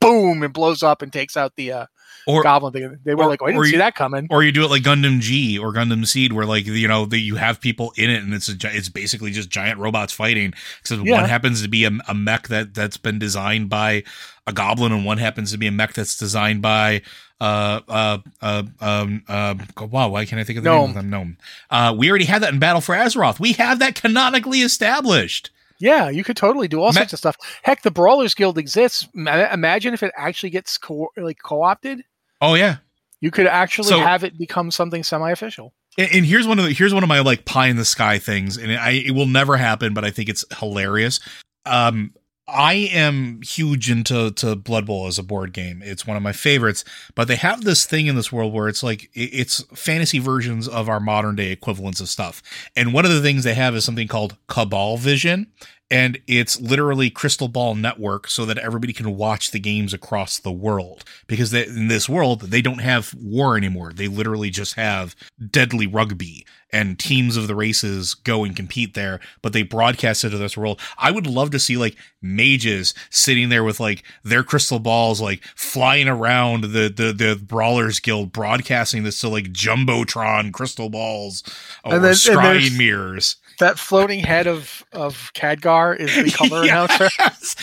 Boom and blows up and takes out the uh, or goblin thing. They were or- like, "Oh, I didn't see that coming." or you do it like Gundam G or Gundam Seed, where like you know the, you have people in it, and it's a it's basically just giant robots fighting. Because Yeah. one happens to be a, a mech that that's been designed by a goblin, and one happens to be a mech that's designed by uh uh uh um uh wow why can't I think of the name Gnome. of them gnome. Uh, we already had that in Battle for Azeroth. We have that canonically established. Yeah, you could totally do all Ma- sorts of stuff. Heck, the Brawlers Guild exists. Ma- Imagine if it actually gets co- like co-opted. Oh yeah, You could actually So- have it become something semi-official. And, and here's one of the here's one of my like pie in the sky things, and I it will never happen, but I think it's hilarious. Um, I am huge into to Blood Bowl as a board game. It's one of my favorites, but they have this thing in this world where it's like it's fantasy versions of our modern day equivalents of stuff. And one of the things they have is something called Cabal Vision, and it's literally crystal ball network so that everybody can watch the games across the world. Because they, in this world they don't have war anymore. They literally just have deadly rugby and teams of the races go and compete there but they broadcast it to this world. I would love to see like mages sitting there with like their crystal balls like flying around the the, the brawlers guild broadcasting this to like jumbotron crystal balls or then- scrying mirrors That floating head of of Khadgar is the color announcer. Yes.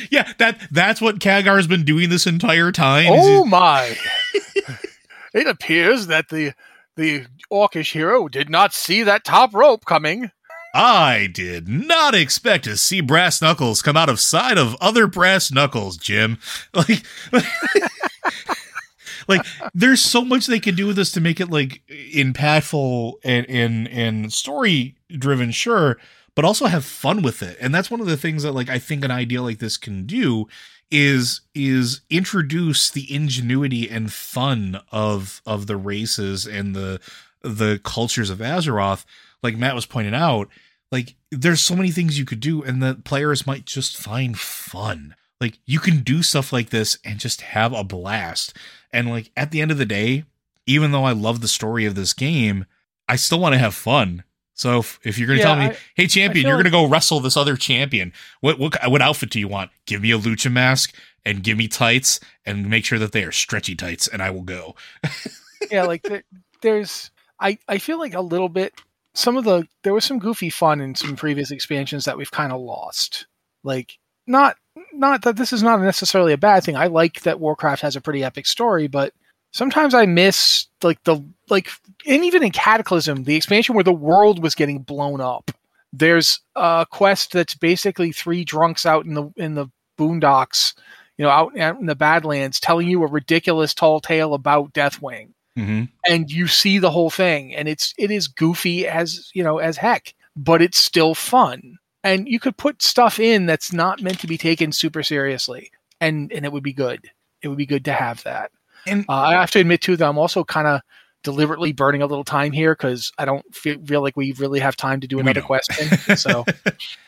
yeah, that that's what Khadgar has been doing this entire time. Oh my! it appears that the the orcish hero did not see that top rope coming. I did not expect to see brass knuckles come out of side of other brass knuckles, Jim. Like, like there's so much they can do with this to make it like impactful and and and story driven, sure, but also have fun with it. And that's one of the things that like I think an idea like this can do is is introduce the ingenuity and fun of of the races and the the cultures of Azeroth. Like Matt was pointing out like there's so many things you could do and the players might just find fun. Like you can do stuff like this and just have a blast and like at the end of the day even though I love the story of this game I still want to have fun so if, if you're going to Yeah, tell me, I- "Hey champion, you're like- going to go wrestle this other champion. What what what outfit do you want? Give me a lucha mask and give me tights and make sure that they are stretchy tights and I will go." yeah, like there, there's I I feel like a little bit some of the there was some goofy fun in some previous expansions that we've kind of lost. Like not not that this is not necessarily a bad thing. I like that Warcraft has a pretty epic story, but sometimes I miss like the like and even in Cataclysm, the expansion where the world was getting blown up. There's a quest that's basically three drunks out in the in the boondocks, you know, out, out in the Badlands, telling you a ridiculous tall tale about Deathwing Mm-hmm. and you see the whole thing and it's it is goofy as you know as heck but it's still fun and you could put stuff in that's not meant to be taken super seriously and and it would be good. It would be good to have that. And uh, i have to admit too that i'm also kind of deliberately burning a little time here because i don't feel, feel like we really have time to do another question. So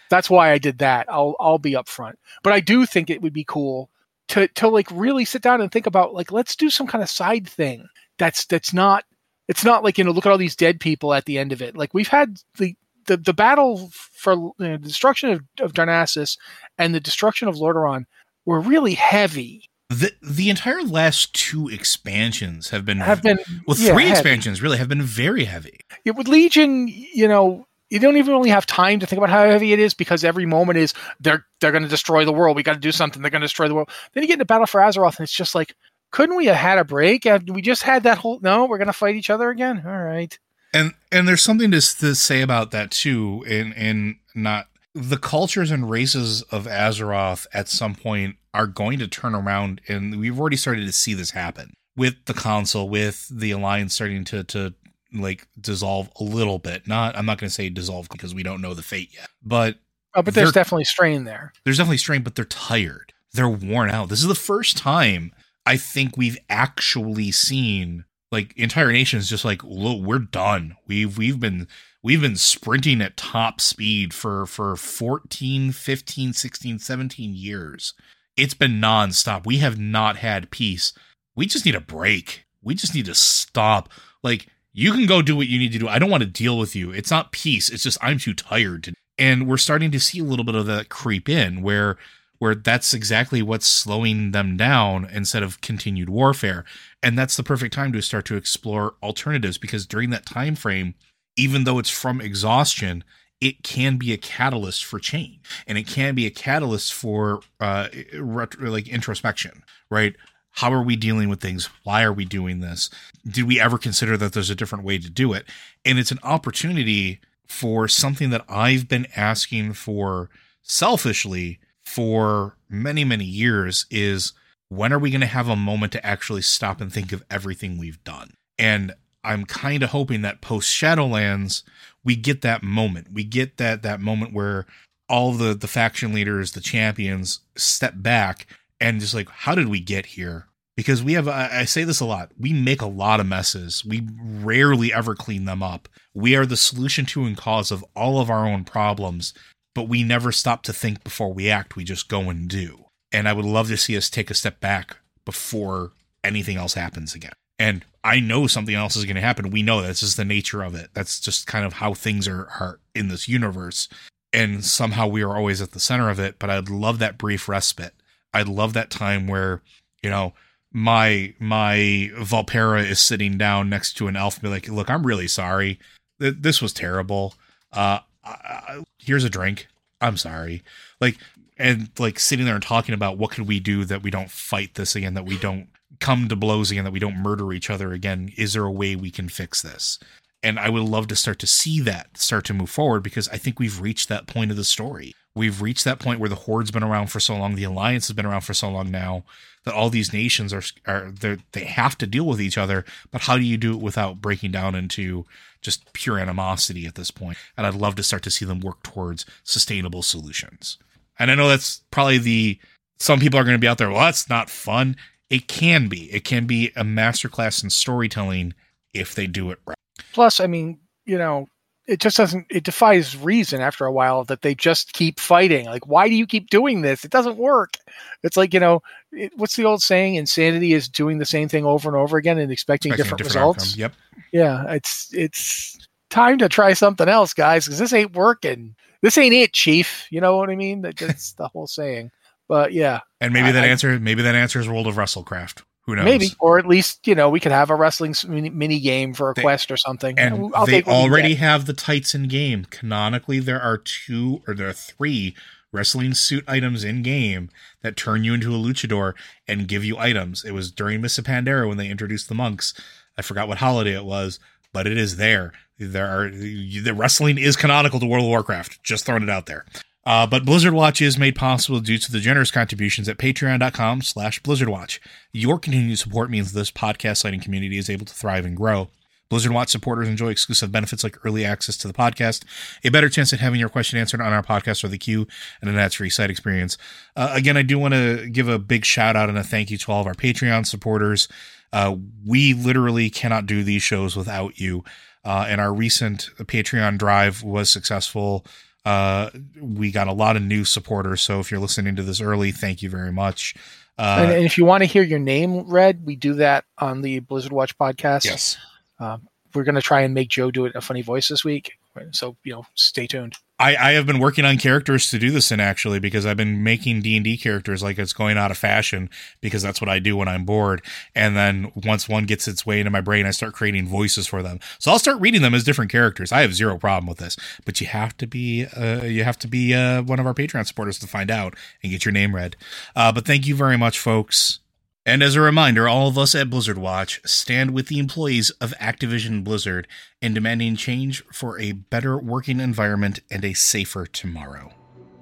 that's why i did that. I'll i'll be upfront. But i do think it would be cool to to like really sit down and think about like let's do some kind of side thing that's that's not it's not like you know look at all these dead people at the end of it. Like we've had the the, the battle for you know, the destruction of, of Darnassus and the destruction of Lordaeron were really heavy the the entire last two expansions have been have been well yeah, three heavy. expansions really have been very heavy. Yeah, with Legion, you know, you don't even really have time to think about how heavy it is because every moment is they're they're going to destroy the world. We got to do something. They're going to destroy the world. Then you get into Battle for Azeroth, and it's just like, couldn't we have had a break? We just had that whole. No, we're going to fight each other again. All right. And and there's something to to say about that too, and and not the cultures and races of Azeroth at some point are going to turn around, and we've already started to see this happen with the council, with the alliance starting to to like dissolve a little bit. Not I'm not going to say dissolve because we don't know the fate yet, but Oh, but there's definitely strain there. there's definitely strain, but they're tired. They're worn out. This is the first time I think we've actually seen like entire nations just like, look, we're done. We've we've been we've been sprinting at top speed for for 14, 15, 16, 17 years. It's been nonstop. We have not had peace. We just need a break. We just need to stop. Like you can go do what you need to do. I don't want to deal with you. It's not peace. It's just I'm too tired to and we're starting to see a little bit of that creep in where where that's exactly what's slowing them down instead of continued warfare. And that's the perfect time to start to explore alternatives because during that time frame even though it's from exhaustion it can be a catalyst for change and it can be a catalyst for uh ret- like introspection right? How are we dealing with things? Why are we doing this? Did we ever consider that there's a different way to do it? And it's an opportunity for something that I've been asking for selfishly for many, many years is when are we going to have a moment to actually stop and think of everything we've done? And I'm kind of hoping that post Shadowlands, we get that moment. We get that that moment where all the the faction leaders, the champions, step back and just like, how did we get here? Because we have, I I say this a lot, we make a lot of messes. We rarely ever clean them up. We are the solution to and cause of all of our own problems, but we never stop to think before we act. We just go and do. And I would love to see us take a step back before anything else happens again. And I know something else is going to happen. We know that's just the nature of it. That's just kind of how things are, are in this universe. And somehow we are always at the center of it. But I'd love that brief respite. I'd love that time where, you know, my my Vulpera is sitting down next to an elf and be like, look, I'm really sorry. This was terrible. Uh, I, I- here's a drink. I'm sorry. Like, and like sitting there and talking about what could we do that we don't fight this again, that we don't come to blows again, that we don't murder each other again. Is there a way we can fix this? And I would love to start to see that start to move forward because I think we've reached that point of the story. We've reached that point where the Horde's been around for so long, the Alliance has been around for so long now that all these nations are are they have to deal with each other. But how do you do it without breaking down into just pure animosity at this point? And I'd love to start to see them work towards sustainable solutions. And I know that's probably the some people are going to be out there. Well, that's not fun. It can be. It can be a masterclass in storytelling if they do it right. Plus, I mean, you know, it just doesn't it defies reason after a while that they just keep fighting. Like why do you keep doing this? It doesn't work. It's like you know it, what's the old saying? Insanity is doing the same thing over and over again and expecting, expecting different, different, results. Outcome. yep. Yeah it's it's time to try something else guys because this ain't working. This ain't it chief. You know what i mean? That's the whole saying. But yeah and maybe I, that I, answer maybe that answers world of wrestlecraft who knows? Maybe, or at least you know we could have a wrestling mini, game for a they, quest or something. And I'll they already have the tights in game. Canonically, there are two or there are three wrestling suit items in game that turn you into a luchador and give you items. It was during Mists of Pandaria when they introduced the monks. I forgot what holiday it was, but it is there. There are the wrestling is canonical to World of Warcraft. Just throwing it out there. Uh, but Blizzard Watch is made possible due to the generous contributions at patreon.com slash blizzardwatch. Your continued support means this podcast sighting community is able to thrive and grow. Blizzard Watch supporters enjoy exclusive benefits like early access to the podcast, a better chance at having your question answered on our podcast or the queue, and an ads-free site experience. Uh, again, I do want to give a big shout out and a thank you to all of our Patreon supporters. Uh, we literally cannot do these shows without you. Uh, and our recent Patreon drive was successful. Uh, we got a lot of new supporters. So if you're listening to this early, thank you very much. Uh, and, and, if you want to hear your name read, we do that on the Blizzard Watch podcast. Yes. Uh, we're going to try and make Joe do it a funny voice this week. So, you know, stay tuned. I, I have been working on characters to do this in actually because I've been making D and D characters like it's going out of fashion because that's what I do when I'm bored. And then once one gets its way into my brain, I start creating voices for them. So I'll start reading them as different characters. I have zero problem with this, but you have to be uh, you have to be uh, one of our Patreon supporters to find out and get your name read. Uh, but thank you very much, folks. And as a reminder, all of us at Blizzard Watch stand with the employees of Activision Blizzard in demanding change for a better working environment and a safer tomorrow.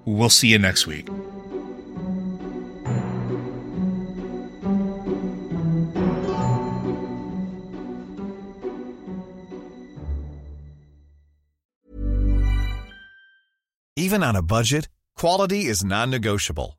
We'll see you next week. Even on a budget, quality is non negotiable.